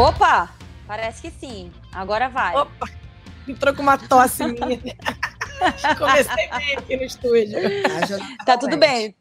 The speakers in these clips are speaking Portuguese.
Opa! Parece que sim. Agora vai. Opa! Entrou com uma tosse minha. Comecei bem aqui no estúdio. Tá tudo bem.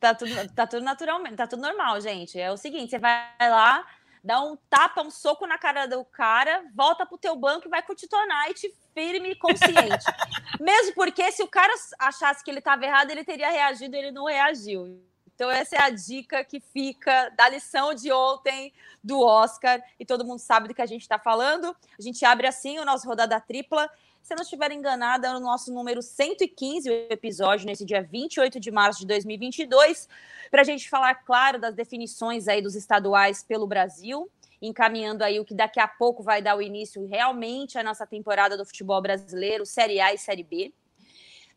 Tá tudo, tá tudo naturalmente, tá tudo normal, gente. É o seguinte, você vai lá, dá um tapa, um soco na cara do cara, volta pro teu banco e vai curtir tua night firme e consciente. Mesmo porque se o cara achasse que ele estava errado, ele teria reagido, ele não reagiu. Então, essa é a dica que fica da lição de ontem do Oscar, e todo mundo sabe do que a gente está falando. A gente abre assim o nosso rodada tripla. Se eu não estiver enganada, é o nosso número 115, o episódio, nesse dia 28 de março de 2022, para a gente falar, claro, das definições aí dos estaduais pelo Brasil, encaminhando aí o que daqui a pouco vai dar o início realmente à nossa temporada do futebol brasileiro, Série A e Série B.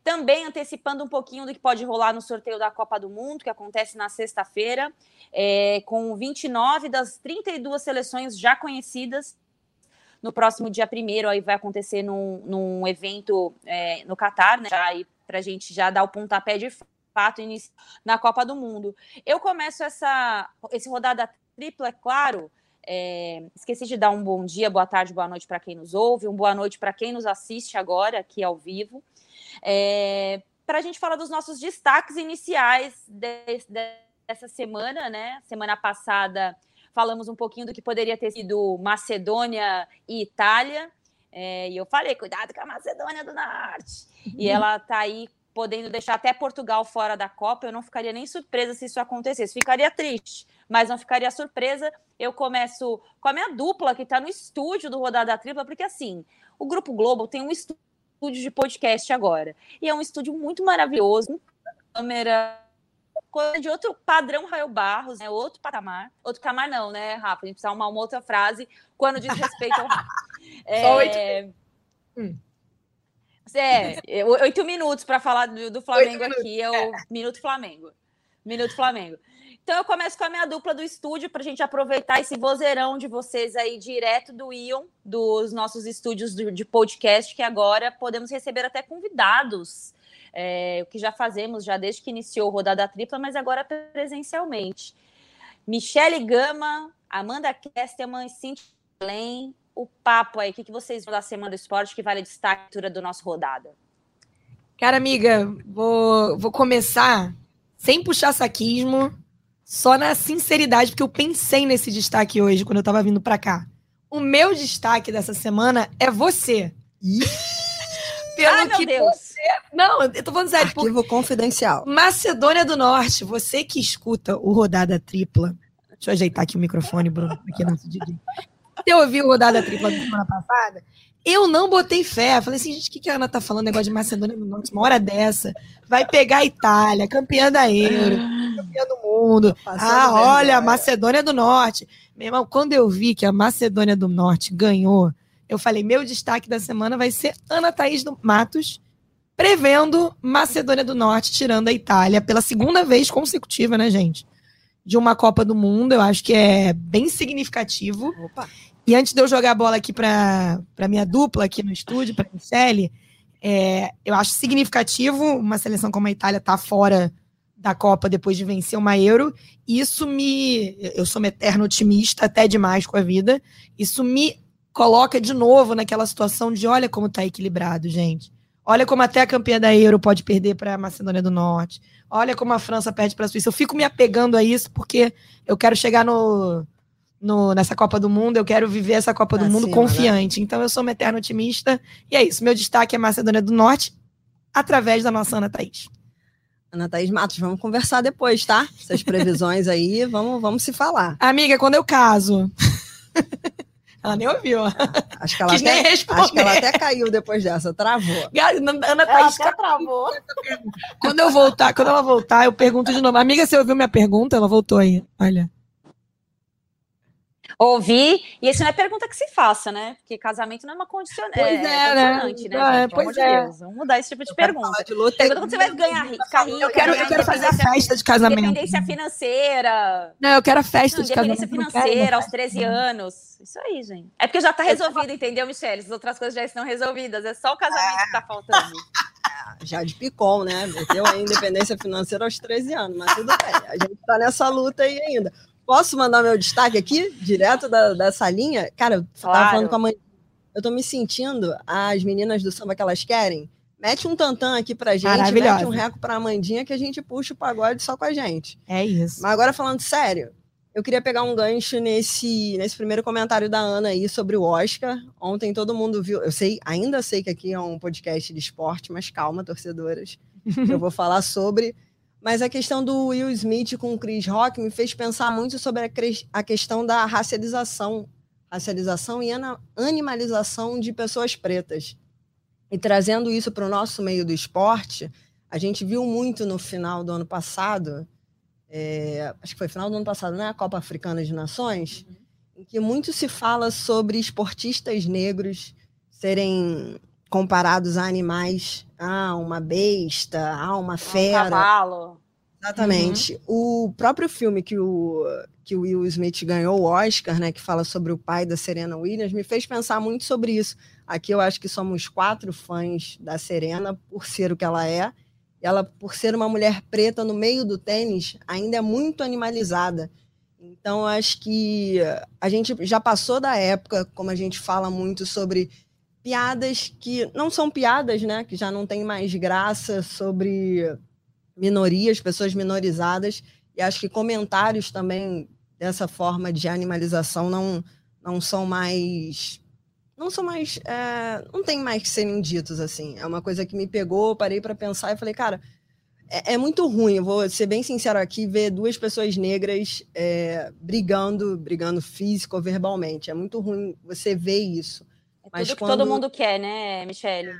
Também antecipando um pouquinho do que pode rolar no sorteio da Copa do Mundo, que acontece na sexta-feira, é, com 29 das 32 seleções já conhecidas. No próximo dia primeiro, aí vai acontecer num, num evento é, no Catar, né? Para a gente já dar o pontapé de fato na Copa do Mundo. Eu começo essa esse rodada tripla, é claro. É, esqueci de dar um bom dia, boa tarde, boa noite para quem nos ouve, um boa noite para quem nos assiste agora aqui ao vivo é, para a gente falar dos nossos destaques iniciais de, de, dessa semana, né? Semana passada falamos um pouquinho do que poderia ter sido Macedônia e Itália. É, e eu falei, cuidado com a Macedônia do Norte. E uhum. ela está aí podendo deixar até Portugal fora da Copa. Eu não ficaria nem surpresa se isso acontecesse. Ficaria triste, mas não ficaria surpresa. Eu começo com a minha dupla que está no estúdio do Rodada Tripla, porque assim, o Grupo Globo tem um estúdio estúdio de podcast agora. E é um estúdio muito maravilhoso, com câmera, coisa de outro padrão Raio Barros, né? Outro patamar. Outro patamar não, né, Rafa? A gente precisa arrumar uma outra frase quando diz respeito ao Rafa. É... Oito. Hum. É, oito minutos para falar do, do Flamengo aqui, é o é. Minuto Flamengo. Minuto Flamengo. Então eu começo com a minha dupla do estúdio para a gente aproveitar esse vozeirão de vocês aí direto do Ion, dos nossos estúdios de podcast, que agora podemos receber até convidados, é, o que já fazemos já desde que iniciou o Rodada Tripla, mas agora presencialmente. Michele Gama, Amanda Kesterman Cintia Além, o papo aí, o que, vocês vão da Semana do Esporte que vale destaque do nosso Rodada? Cara, amiga, vou, vou começar sem puxar saquismo, só na sinceridade, porque eu pensei nesse destaque hoje, quando eu tava vindo pra cá. O meu destaque dessa semana é você. Pelo Ai, que Deus. você. Não, eu tô falando sério. Arquivo tipo, confidencial. Macedônia do Norte, você que escuta o Rodada Tripla. Deixa eu ajeitar aqui o microfone, Bruno, aqui nosso DJ. Você ouviu o Rodada Tripla da semana passada? Eu não botei fé. Falei assim, gente, o que, que a Ana tá falando? Negócio de Macedônia do Norte, uma hora dessa. Vai pegar a Itália, campeã da Euro, campeã do mundo. ah, olha, Macedônia do Norte. Meu irmão, quando eu vi que a Macedônia do Norte ganhou, eu falei, meu destaque da semana vai ser Ana Thaís do Matos, prevendo Macedônia do Norte tirando a Itália pela segunda vez consecutiva, né, gente? De uma Copa do Mundo, eu acho que é bem significativo. Opa. E antes de eu jogar a bola aqui para a minha dupla aqui no estúdio, para a Michelle, é, eu acho significativo uma seleção como a Itália estar tá fora da Copa depois de vencer uma Euro. Isso me. Eu sou uma eterna otimista, até demais com a vida. Isso me coloca de novo naquela situação de olha como está equilibrado, gente. Olha como até a campeã da Euro pode perder para a Macedônia do Norte. Olha como a França perde para a Suíça. Eu fico me apegando a isso porque eu quero chegar no, no, nessa Copa do Mundo, eu quero viver essa Copa do Mundo né? confiante. Né? Então eu sou uma eterna otimista. E é isso. Meu destaque é Macedônia do Norte, através da nossa Ana Thaís. Ana Thaís Matos, vamos conversar depois, tá? Essas previsões aí, vamos, vamos se falar. Amiga, quando eu caso. ela nem ouviu. Acho que ela, até, acho que ela até caiu depois dessa, travou. Ana Thaís ela até travou. Quando eu voltar, quando ela voltar, eu pergunto de novo. Amiga, você ouviu minha pergunta? Ela voltou aí. Olha ouvir. E isso não é pergunta que se faça, né? Porque casamento não é uma condição. Pois é, é, é né? né, é, pois é. Deus. Vamos mudar esse tipo de eu pergunta. De luta, pergunta quando você vai ganhar rica. Eu quero, eu quero fazer a festa de casamento. Independência financeira. Não, eu quero a festa não, de casamento. Independência financeira aos 13 anos. Isso aí, gente. É porque já tá resolvido, entendeu, Michelle? As outras coisas já estão resolvidas. É só o casamento que tá faltando. já de picom, né? Meteu a independência financeira aos 13 anos, mas tudo bem. A gente tá nessa luta aí ainda. Posso mandar meu destaque aqui, direto da, da salinha? Cara, eu Claro. tava falando com a mãe. Eu tô me sentindo as meninas do samba que elas querem. Mete um tantã aqui pra gente, mete um reco pra Amandinha que a gente puxa o pagode só com a gente. É isso. Mas agora falando sério, eu queria pegar um gancho nesse, nesse primeiro comentário da Ana aí sobre o Oscar. Ontem todo mundo viu, eu sei, ainda sei que aqui é um podcast de esporte, mas calma, torcedoras. eu vou falar sobre. Mas a questão do Will Smith com o Chris Rock me fez pensar muito sobre a, a questão da racialização, racialização e animalização de pessoas pretas. E trazendo isso para o nosso meio do esporte, a gente viu muito no final do ano passado, é, acho que foi final do ano passado, né? A Copa Africana de Nações, em que muito se fala sobre esportistas negros serem comparados a animais, a uma besta, a uma Um fera. cavalo. Exatamente. O próprio filme que o, que o Will Smith ganhou o Oscar, né, que fala sobre o pai da Serena Williams, me fez pensar muito sobre isso. Aqui eu acho que somos quatro fãs da Serena por ser o que ela é. E ela, por ser uma mulher preta no meio do tênis, ainda é muito animalizada. Então, acho que a gente já passou da época, como a gente fala muito sobre piadas que não são piadas, né? Que já não tem mais graça sobre minorias, pessoas minorizadas. E acho que comentários também dessa forma de animalização não, não são mais. Não são mais. é, não tem mais que serem ditos, assim. É uma coisa que me pegou, parei para pensar e falei, cara, é, é muito ruim, eu vou ser bem sincero aqui, ver duas pessoas negras é, brigando, brigando físico ou verbalmente. É muito ruim você ver isso. É Mas tudo que quando- todo mundo quer, né, Michele?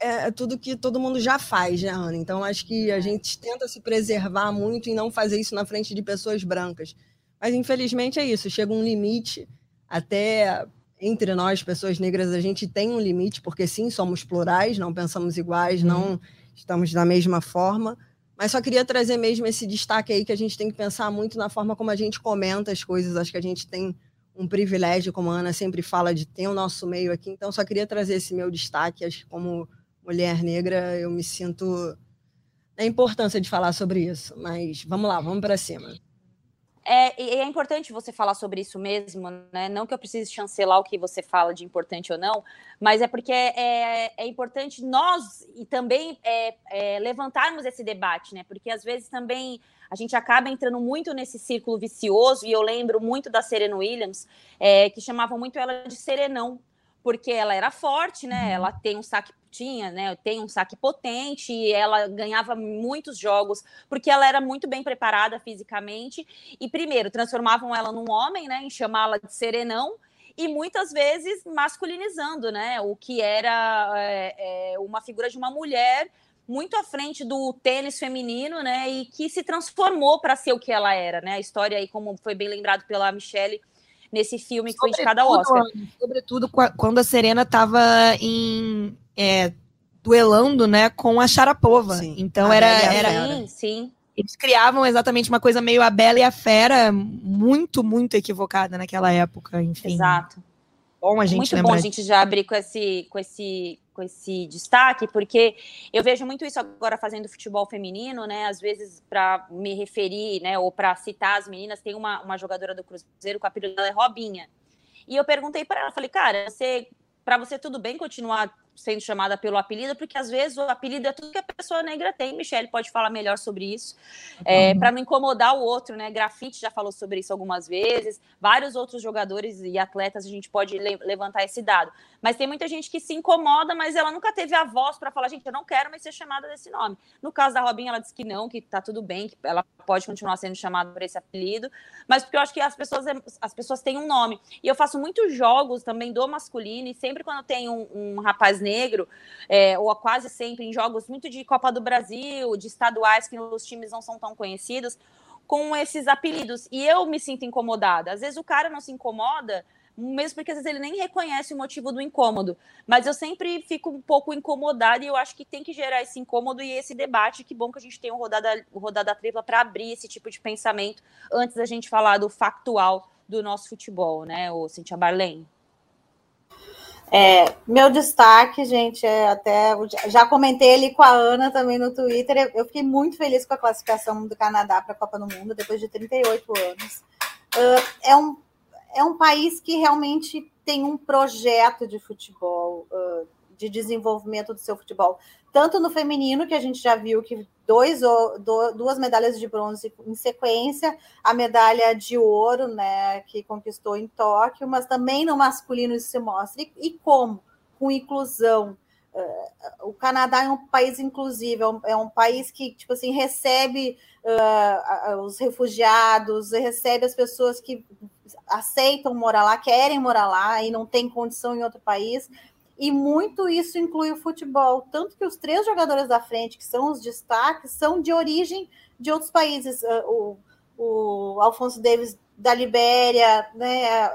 é, é tudo que todo mundo já faz, né, Ana? Então acho que a gente tenta se preservar muito e não fazer isso na frente de pessoas brancas. Mas infelizmente é isso, chega um limite, até entre nós, pessoas negras, a gente tem um limite, porque sim, somos plurais, não pensamos iguais, não estamos da mesma forma. Mas só queria trazer mesmo esse destaque aí que a gente tem que pensar muito na forma como a gente comenta as coisas. Acho que a gente tem um privilégio, como a Ana sempre fala, de ter o nosso meio aqui. Então, só queria trazer esse meu destaque. Acho que como mulher negra, eu me sinto na importância de falar sobre isso. Mas vamos lá, vamos para cima. É, e é importante você falar sobre isso mesmo, né? Não que eu precise chancelar o que você fala de importante ou não, mas é porque é, é importante nós e também é, é, levantarmos esse debate, né? Porque às vezes também a gente acaba entrando muito nesse círculo vicioso, e eu lembro muito da Serena Williams, é, que chamavam muito ela de Serenão, porque ela era forte, né? Ela tem um saque tinha, né? Tem um saque potente e ela ganhava muitos jogos porque ela era muito bem preparada fisicamente e primeiro transformavam ela num homem, né? Em chamá-la de serenão e muitas vezes masculinizando, né? O que era é, é, uma figura de uma mulher muito à frente do tênis feminino, né? E que se transformou para ser o que ela era, né? A história aí, como foi bem lembrado pela Michelle nesse filme que foi indicado ao Oscar. Sobretudo qua- quando a Serena estava em é, duelando, né, com a Sharapova. Sim, Então a era, era. Sim, sim. eles criavam exatamente uma coisa meio a Bela e a Fera, muito muito equivocada naquela época, enfim. Exato. Bom a gente muito lembrar bom a gente já abrir com esse, com esse, com esse destaque, porque eu vejo muito isso agora fazendo futebol feminino, né? Às vezes, para me referir, né, ou para citar as meninas, tem uma, uma jogadora do Cruzeiro, com a apelido dela é Robinha. E eu perguntei para ela, falei, cara, você, para você tudo bem continuar sendo chamada pelo apelido, porque às vezes o apelido é tudo que a pessoa negra tem. Michelle pode falar melhor sobre isso, é, Uhum. para não incomodar o outro, né? Grafite já falou sobre isso algumas vezes, vários outros jogadores e atletas a gente pode le- levantar esse dado. Mas tem muita gente que se incomoda, mas ela nunca teve a voz para falar, gente, eu não quero mais ser chamada desse nome. No caso da Robinha, ela disse que não, que tá tudo bem, que ela pode continuar sendo chamada por esse apelido, mas porque eu acho que as pessoas, as pessoas têm um nome. E eu faço muitos jogos também do masculino, e sempre quando tem um, um rapaz negro, é, ou quase sempre em jogos muito de Copa do Brasil, de estaduais que os times não são tão conhecidos, com esses apelidos. E eu me sinto incomodada. Às vezes o cara não se incomoda, mesmo porque às vezes ele nem reconhece o motivo do incômodo. Mas eu sempre fico um pouco incomodada e eu acho que tem que gerar esse incômodo e esse debate. Que bom que a gente tem o rodada, rodada tripla para abrir esse tipo de pensamento antes da gente falar do factual do nosso futebol, né, o Cintia Barlene? É, meu destaque, gente, é até. Já comentei ali com a Ana também no Twitter. Eu fiquei muito feliz com a classificação do Canadá para a Copa do Mundo depois de 38 anos. uh, é, um, é um país que realmente tem um projeto de futebol, uh, de desenvolvimento do seu futebol. Tanto no feminino, que a gente já viu que dois, duas medalhas de bronze em sequência, a medalha de ouro, né, que conquistou em Tóquio, mas também no masculino isso se mostra. E, e como? Com inclusão. Uh, o Canadá é um país inclusivo, é um, é um país que, tipo assim, recebe uh, os refugiados, recebe as pessoas que aceitam morar lá, querem morar lá e não tem condição em outro país. E muito isso inclui o futebol. Tanto que os três jogadores da frente, que são os destaques, são de origem de outros países. Ah, o, o Alfonso Davis da Libéria, né?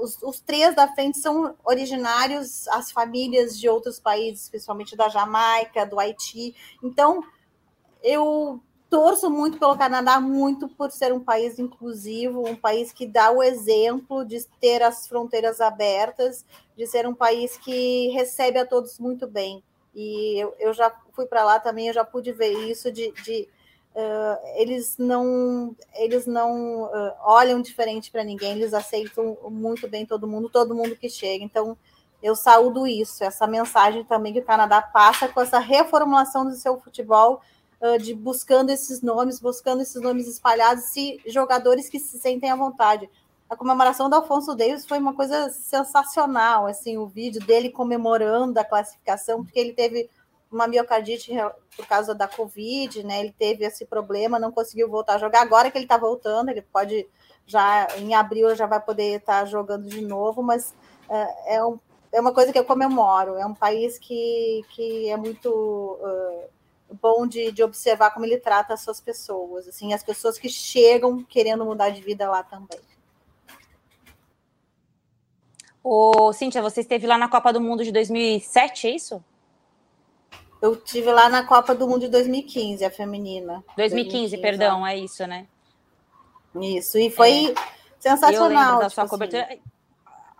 Os, os, três da frente são originários, as famílias de outros países, principalmente da Jamaica, do Haiti. Então, eu torço muito pelo Canadá, muito por ser um país inclusivo, um país que dá o exemplo de ter as fronteiras abertas, de ser um país que recebe a todos muito bem. E eu, eu já fui para lá também, eu já pude ver isso de, de uh, eles não eles não uh, olham diferente para ninguém, eles aceitam muito bem todo mundo, todo mundo que chega. Então eu saúdo isso, essa mensagem também que o Canadá passa com essa reformulação do seu futebol de buscando esses nomes, buscando esses nomes espalhados, e jogadores que se sentem à vontade. A comemoração do Alfonso Davis foi uma coisa sensacional, assim, o vídeo dele comemorando a classificação, porque ele teve uma miocardite por causa da Covid, né? Ele teve esse problema, não conseguiu voltar a jogar. Agora que ele está voltando, ele pode já em abril já vai poder estar tá jogando de novo, mas é, é, um, é uma coisa que eu comemoro. É um país que, que é muito uh, bom de, de observar como ele trata as suas pessoas, assim, as pessoas que chegam querendo mudar de vida lá também. Ô, Cíntia, você esteve lá na Copa do Mundo de 2007, é isso? Eu tive lá na Copa do Mundo de 2015, a feminina. 2015, 2015 perdão, é. é isso, né? Isso, e foi é. sensacional. da sua tipo assim. cobertura. Assim.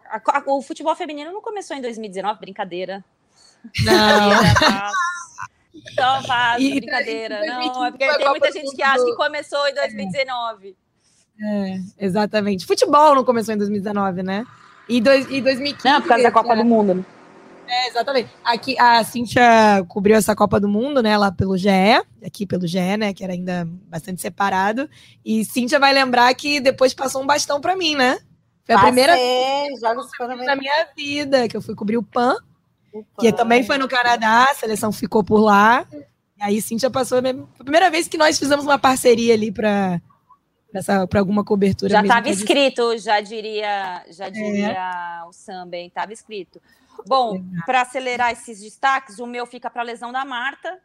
A, a, o futebol feminino não começou em 2019, brincadeira. Não. Só faz, e, brincadeira. não, é porque tem muita gente que acha que começou em 2019. É, exatamente. Futebol não começou em 2019, né? E, dois, e 2015. Não, por causa da Copa do Mundo. Né? É, exatamente. Aqui a Cintia cobriu essa Copa do Mundo, né, lá pelo GE, aqui pelo GE, né, que era ainda bastante separado. E Cintia vai lembrar que depois passou um bastão para mim, né? Foi a Passei, primeira vez na minha vida que eu fui cobrir o PAN que também foi no Canadá, a seleção ficou por lá. E aí Cintia passou. A primeira vez que nós fizemos uma parceria ali para para alguma cobertura. Já estava escrito, já diria, já é. diria é. o Samba, estava escrito. Bom, para acelerar esses destaques, o meu fica para a lesão da Marta.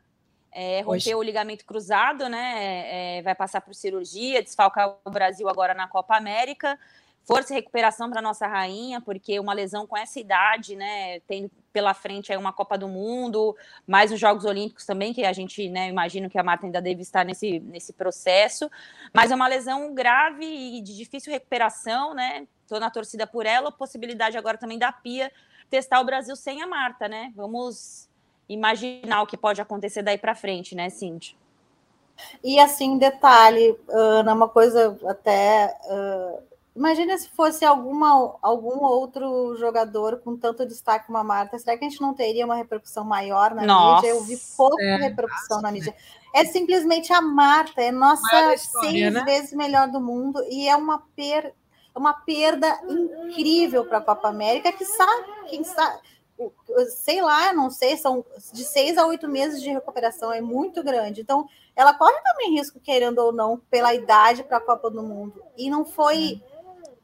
É, rompeu o ligamento cruzado, né? É, vai passar por cirurgia, desfalcar o Brasil agora na Copa América. Força e recuperação para nossa rainha, porque uma lesão com essa idade, né? Tem pela frente aí uma Copa do Mundo, mais os Jogos Olímpicos também, que a gente, né, imagino que a Marta ainda deve estar nesse, nesse processo, mas é uma lesão grave e de difícil recuperação, né? Estou na torcida por ela, possibilidade agora também da Pia testar o Brasil sem a Marta, né? Vamos imaginar o que pode acontecer daí para frente, né, Cintia? E assim, detalhe, Ana, uma coisa até uh Imagina se fosse alguma, algum outro jogador com tanto destaque como a Marta. Será que a gente não teria uma repercussão maior na Nossa, mídia? Eu vi pouca é. repercussão na mídia. É simplesmente a Marta, é nossa história, seis né? vezes melhor do mundo e é uma, per, uma perda incrível para a Copa América. Que sabe, quem sabe, sei lá, não sei, são de seis a oito meses de recuperação, é muito grande. Então, ela corre também risco, querendo ou não, pela idade para a Copa do Mundo. E não foi. É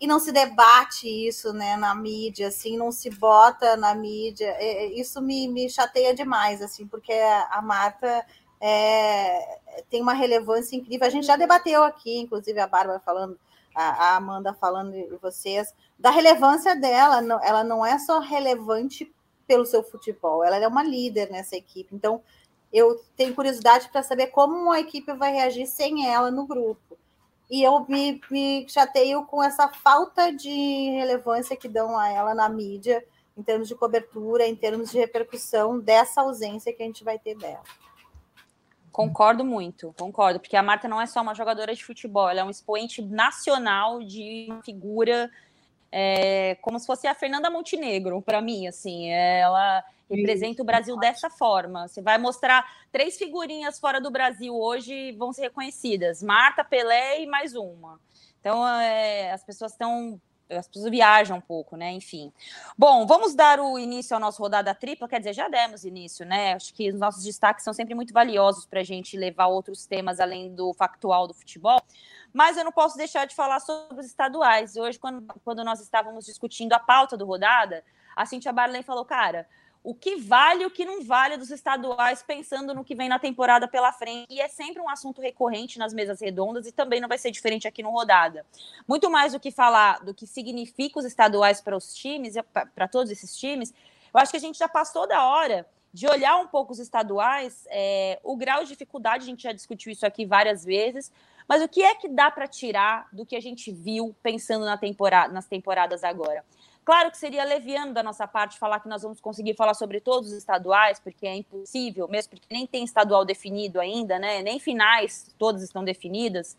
e não se debate isso né, na mídia, assim, não se bota na mídia. É, é, isso me, me chateia demais, assim, porque a Marta é, tem uma relevância incrível. A gente já debateu aqui, inclusive a Bárbara falando, a, a Amanda falando e vocês, da relevância dela. Ela não é só relevante pelo seu futebol, ela é uma líder nessa equipe. Então, eu tenho curiosidade para saber como a equipe vai reagir sem ela no grupo e eu me, me chateio com essa falta de relevância que dão a ela na mídia, em termos de cobertura, em termos de repercussão dessa ausência que a gente vai ter dela. Concordo muito, concordo, porque a Marta não é só uma jogadora de futebol, ela é um expoente nacional de figura é, como se fosse a Fernanda Montenegro, para mim, assim, ela representa o Brasil dessa forma. Você vai mostrar três figurinhas fora do Brasil hoje vão ser reconhecidas: Marta, Pelé e mais uma. Então, é, as pessoas estão as pessoas viajam um pouco, né? Enfim. Bom, vamos dar o início ao nosso rodada tripla, quer dizer, já demos início, né? Acho que os nossos destaques são sempre muito valiosos para a gente levar outros temas além do factual do futebol. Mas eu não posso deixar de falar sobre os estaduais. Hoje, quando, quando nós estávamos discutindo a pauta do rodada, a Cintia Barley falou, cara, o que vale e o que não vale dos estaduais, pensando no que vem na temporada pela frente. E é sempre um assunto recorrente nas mesas redondas e também não vai ser diferente aqui no Rodada. Muito mais do que falar do que significa os estaduais para os times, para todos esses times, eu acho que a gente já passou da hora de olhar um pouco os estaduais, é, o grau de dificuldade, a gente já discutiu isso aqui várias vezes, mas o que é que dá para tirar do que a gente viu pensando na temporada, nas temporadas agora? Claro que seria leviano da nossa parte falar que nós vamos conseguir falar sobre todos os estaduais, porque é impossível, mesmo porque nem tem estadual definido ainda, né? Nem finais todas estão definidas.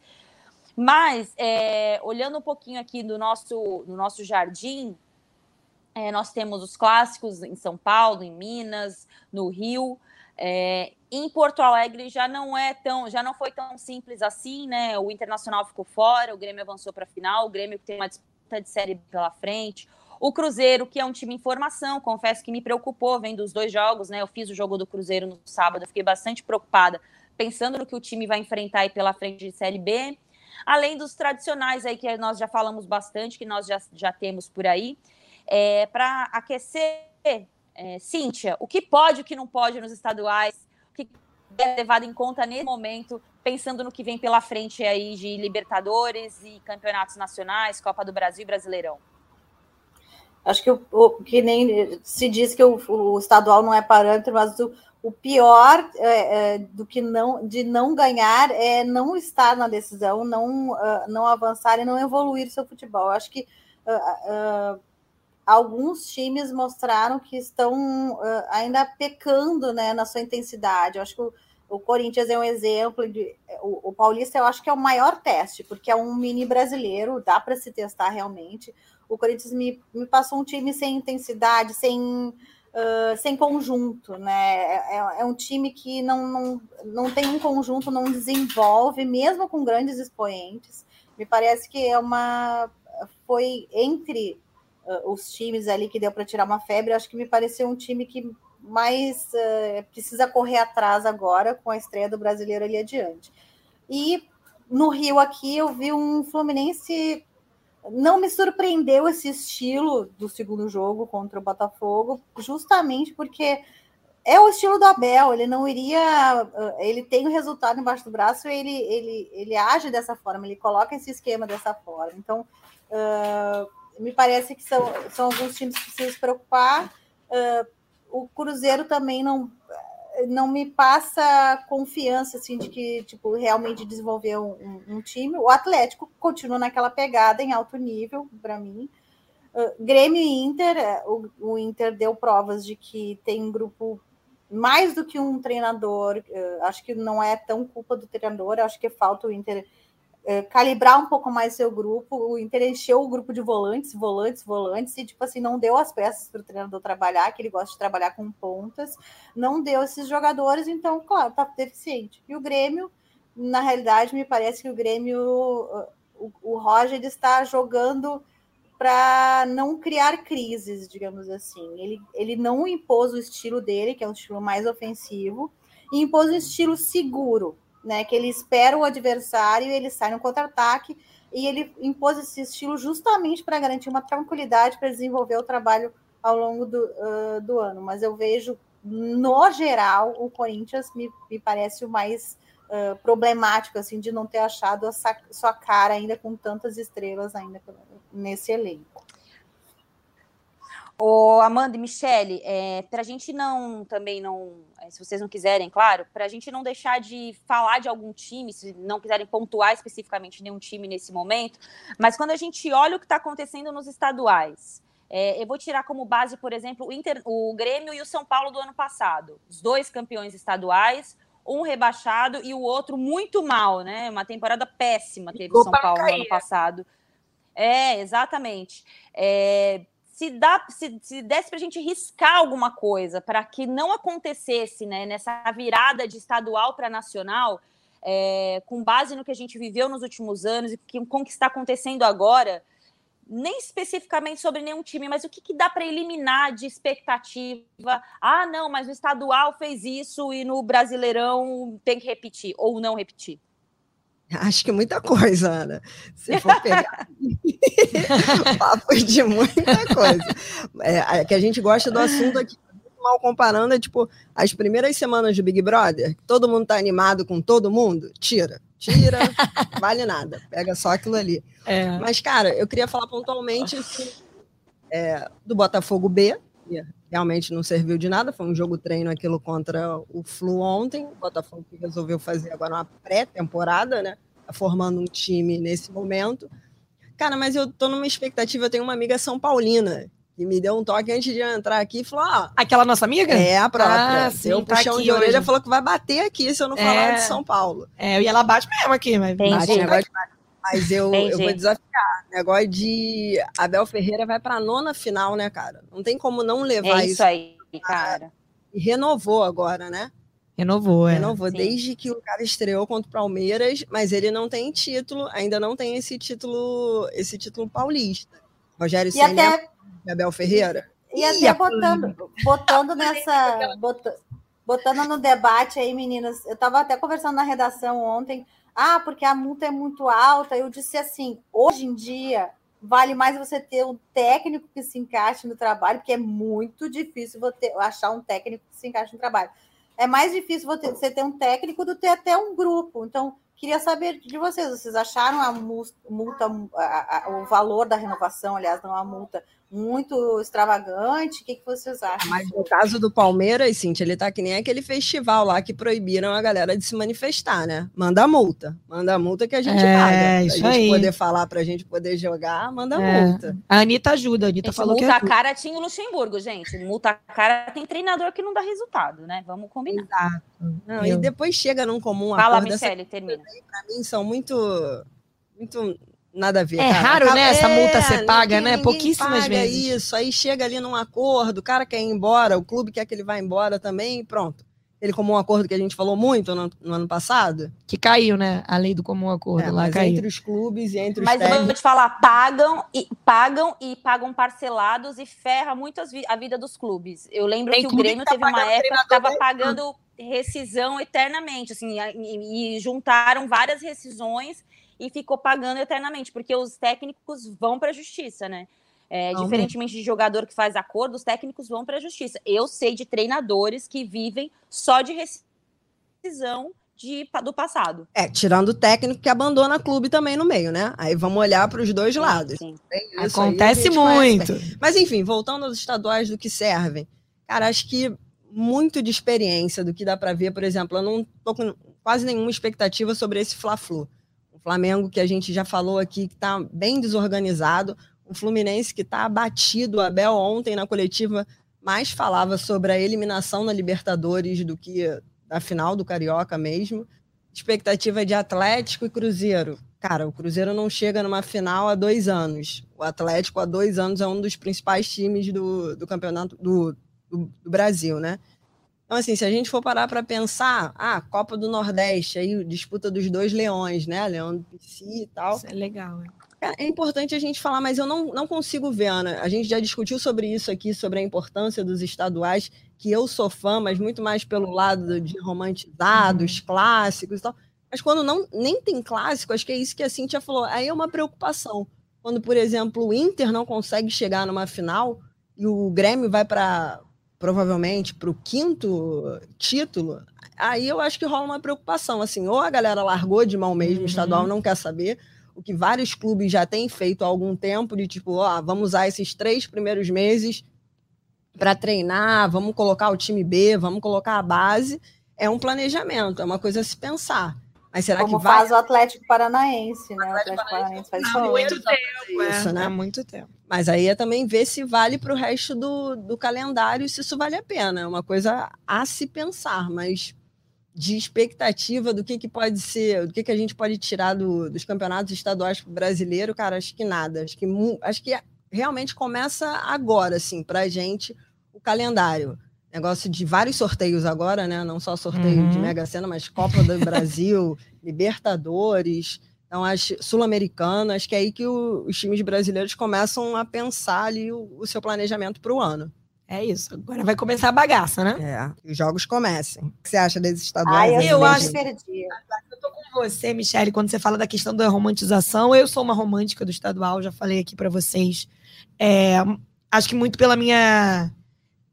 Mas, é, olhando um pouquinho aqui do nosso, no nosso jardim, é, nós temos os clássicos em São Paulo, em Minas, no Rio. É, em Porto Alegre já não é tão, já não foi tão simples assim, né? O Internacional ficou fora, o Grêmio avançou para a final, o Grêmio tem uma disputa de série pela frente. O Cruzeiro, que é um time em formação, confesso que me preocupou vendo os dois jogos, né? Eu fiz o jogo do Cruzeiro no sábado, fiquei bastante preocupada, pensando no que o time vai enfrentar aí pela frente de Série B. Além dos tradicionais aí que nós já falamos bastante, que nós já, já temos por aí. É, Para aquecer, é, Cíntia, o que pode e o que não pode nos estaduais, o que é levado em conta nesse momento, pensando no que vem pela frente aí de Libertadores e campeonatos nacionais, Copa do Brasil e Brasileirão? Acho que o, o, que nem se diz que o, o, estadual não é parâmetro, mas o, o pior é, é, do que não de não ganhar é não estar na decisão, não, uh, não avançar e não evoluir seu futebol. Acho que uh, uh, alguns times mostraram que estão ainda pecando né, na sua intensidade. Eu acho que o, Corinthians é um exemplo de o, o Paulista eu acho que é o maior teste, porque é um mini brasileiro, dá para se testar realmente o Corinthians me, me passou um time sem intensidade, sem, uh, sem conjunto, né? É, é, é, um time que não, não, não tem um conjunto, não desenvolve, mesmo com grandes expoentes. Me parece que é uma. Foi entre uh, os times ali que deu para tirar uma febre, acho que me pareceu um time que mais uh, precisa correr atrás agora com a estreia do brasileiro ali adiante. E no Rio aqui eu vi um Fluminense não me surpreendeu esse estilo do segundo jogo contra o Botafogo, justamente porque é o estilo do Abel, ele não iria. Ele tem o resultado embaixo do braço ele, ele, ele age dessa forma, ele coloca esse esquema dessa forma. Então, uh, me parece que são, são alguns times que precisam se preocupar. Uh, o Cruzeiro também não não me passa confiança assim de que tipo realmente desenvolveu um, um, time. O Atlético continua naquela pegada em alto nível para mim. Uh, Grêmio e Inter, é, o, o, Inter deu provas de que tem um grupo mais do que um treinador. Uh, acho que não é tão culpa do treinador. Acho que falta o Inter é, calibrar um pouco mais seu grupo. Encheu o grupo de volantes, volantes, volantes, e tipo assim, não deu as peças para o treinador trabalhar, que ele gosta de trabalhar com pontas, não deu esses jogadores, então, claro, tá deficiente. E o Grêmio, na realidade, me parece que o Grêmio, o, o Roger está jogando para não criar crises, digamos assim. Ele, ele não impôs o estilo dele, que é um estilo mais ofensivo, e impôs um estilo seguro, né? Que ele espera o adversário, ele sai no contra-ataque e ele impôs esse estilo justamente para garantir uma tranquilidade para desenvolver o trabalho ao longo do, uh, do ano. Mas eu vejo, no geral, o Corinthians me, me parece o mais uh, problemático, assim, de não ter achado a sua cara ainda com tantas estrelas ainda nesse elenco. Ô, Amanda e Michele, é, para a gente não também não, é, se vocês não quiserem, claro, para a gente não deixar de falar de algum time, se não quiserem pontuar especificamente nenhum time nesse momento, mas quando a gente olha o que está acontecendo nos estaduais, é, eu vou tirar como base, por exemplo, o, Inter, o Grêmio e o São Paulo do ano passado, os dois campeões estaduais, um rebaixado e o outro muito mal, né? Uma temporada péssima teve o São Paulo no ano passado. É, exatamente. É, se, dá, se, se desse para a gente riscar alguma coisa para que não acontecesse né, nessa virada de estadual para nacional, é, com base no que a gente viveu nos últimos anos e com o que está acontecendo agora, nem especificamente sobre nenhum time, mas o que, que dá para eliminar de expectativa? Ah, não, mas o estadual fez isso e no Brasileirão tem que repetir ou não repetir. Acho que muita coisa, Ana. Se for pegar papo de muita coisa. É, é, que a gente gosta do assunto aqui, mal comparando, é tipo, as primeiras semanas do Big Brother, todo mundo tá animado com todo mundo, tira. Tira, vale nada. Pega só aquilo ali. É. Mas, cara, eu queria falar pontualmente assim, é, do Botafogo B, que realmente não serviu de nada, foi um jogo treino aquilo contra o Flu ontem. O Botafogo resolveu fazer agora uma pré-temporada, né? Tá formando um time nesse momento. Cara, mas eu tô numa expectativa, eu tenho uma amiga São Paulina que me deu um toque antes de eu entrar aqui e falou: ah, Aquela nossa amiga? É, a própria. Ah, sim, deu um tá puxão de orelha e falou que vai bater aqui se eu não falar é... de São Paulo. É, e ela bate mesmo aqui, mas bate, negócio Mas eu, eu vou desafiar. Negócio de Abel Ferreira vai para a nona final, né, cara? Não tem como não levar é isso. Isso aí, cara. E renovou agora, né? Renovou, é. Renovou Sim. desde que o cara estreou contra o Palmeiras, mas ele não tem título, ainda não tem esse título, esse título paulista. Rogério e Senna até... Abel Ferreira. E até botando, botando nessa. Botando, botando no debate aí, meninas. Eu estava até conversando na redação ontem. Ah, porque a multa é muito alta. Eu disse assim: hoje em dia, vale mais você ter um técnico que se encaixe no trabalho, porque é muito difícil você achar um técnico que se encaixe no trabalho é mais difícil você ter um técnico do que até um grupo. Então, queria saber de vocês, vocês acharam a multa, a, a, o valor da renovação, aliás, não a multa, muito extravagante? O que, que vocês acham? Mas no caso do Palmeiras, Cintia, ele tá que nem aquele festival lá que proibiram a galera de se manifestar, né? Manda multa. Manda a multa que a gente é, paga. Isso pra gente poder falar, pra gente poder jogar, manda é. multa. A Anitta ajuda, a Anitta gente, falou multa que. Multa é cara tinha o Luxemburgo, gente. Multa cara tem treinador que não dá resultado, né? Vamos combinar. Exato. Não, e depois chega num comum. Fala, Michele, termina. Pra mim são muito. Muito nada a ver. É cara. raro, né? Essa multa é, ser paga, ninguém, né? Pouquíssimas paga vezes. Isso, aí chega ali num acordo, o cara quer ir embora, o clube quer que ele vá embora também, pronto. Ele comum acordo que a gente falou muito no, no, ano passado. Que caiu, né? A lei do comum acordo é, lá mas caiu. entre os clubes e entre os Mas técnicos... eu vou te falar, pagam e pagam e pagam parcelados e ferra muito a vida dos clubes. Eu lembro Tem que o Grêmio que tá teve uma época que estava pagando rescisão eternamente, assim, e, e juntaram várias rescisões e ficou pagando eternamente, porque os técnicos vão para a justiça, né? É, diferentemente de jogador que faz acordo, os técnicos vão para a justiça. Eu sei de treinadores que vivem só de rescisão de, do passado. É, tirando o técnico que abandona clube também no meio, né? Aí vamos olhar para os dois sim, lados. Sim. Acontece muito. Mas enfim, voltando aos estaduais do que servem. Cara, acho que muito de experiência do que dá para ver, por exemplo, eu não tô com quase nenhuma expectativa sobre esse Fla-Flu. Flamengo, que a gente já falou aqui, que está bem desorganizado. O Fluminense, que está abatido. O Abel, ontem, na coletiva, mais falava sobre a eliminação na Libertadores do que da final do Carioca mesmo. Expectativa de Atlético e Cruzeiro. Cara, o Cruzeiro não chega numa final há dois anos. O Atlético, há dois anos, é um dos principais times do, do campeonato do, do, do Brasil, né? Então, assim, se a gente for parar para pensar, ah, Copa do Nordeste, aí disputa dos dois leões, né? Leão do PC e tal. Isso é legal, é. É importante a gente falar, mas eu não, não consigo ver, Ana. A gente já discutiu sobre isso aqui, sobre a importância dos estaduais, que eu sou fã, mas muito mais pelo lado de romantizados, uhum. clássicos e tal. Mas quando não nem tem clássico, acho que é isso que a Cintia falou. Aí é uma preocupação. Quando, por exemplo, o Inter não consegue chegar numa final e o Grêmio vai para provavelmente para o quinto título, aí eu acho que rola uma preocupação. Assim, ou a galera largou de mão mesmo, uhum. estadual não quer saber, o que vários clubes já têm feito há algum tempo, de tipo, ó, vamos usar esses três primeiros meses para treinar, vamos colocar o time B, vamos colocar a base. É um planejamento, é uma coisa a se pensar. Mas será Como que vai... faz o Atlético Paranaense, né? O Atlético Paranaense faz isso há muito tempo, isso, é, né? Há muito tempo. Mas aí é também ver se vale para o resto do, do calendário, se isso vale a pena. É uma coisa a se pensar, mas de expectativa do que, que pode ser, do que, que a gente pode tirar do, dos campeonatos estaduais brasileiro, cara, acho que nada. Acho que, acho que realmente começa agora, assim, para a gente, o calendário. Negócio de vários sorteios agora, né? Não só sorteio uhum. de Mega Sena, mas Copa do Brasil, Libertadores, então as sul-americanas, acho que é aí que o, os times brasileiros começam a pensar ali o, o seu planejamento para o ano. É isso. Agora vai começar a bagaça, né? É. Os jogos comecem. O que você acha desses estaduais? Ai, eu, eu acho. Perdi. Eu tô com você, Michele, quando você fala da questão da romantização. Eu sou uma romântica do estadual, já falei aqui para vocês. É, acho que muito pela minha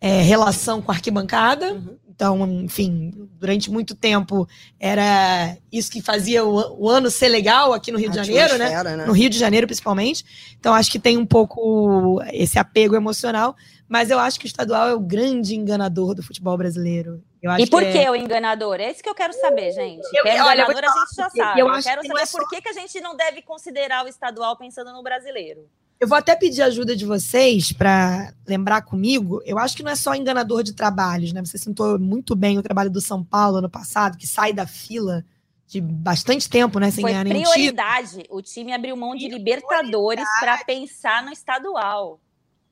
é, relação com a arquibancada. Uhum. Então, enfim, durante muito tempo era isso que fazia o, o ano ser legal aqui no Rio a de Janeiro, né? né? No Rio de Janeiro, principalmente. Então, acho que tem um pouco esse apego emocional. Mas eu acho que o estadual é o grande enganador do futebol brasileiro. e por que, é... o enganador? É isso que eu quero saber, gente. Eu, é enganador olha, a gente já sabe. Eu, eu quero saber por que, que a gente não deve considerar o estadual pensando no brasileiro. Eu vou até pedir ajuda de vocês para lembrar comigo. Eu acho que não é só enganador de trabalhos, né? Você sentou muito bem o trabalho do São Paulo ano passado, que sai da fila de bastante tempo, né? Sem Foi ganhar nenhum prioridade. O time abriu mão de Libertadores para pensar no estadual.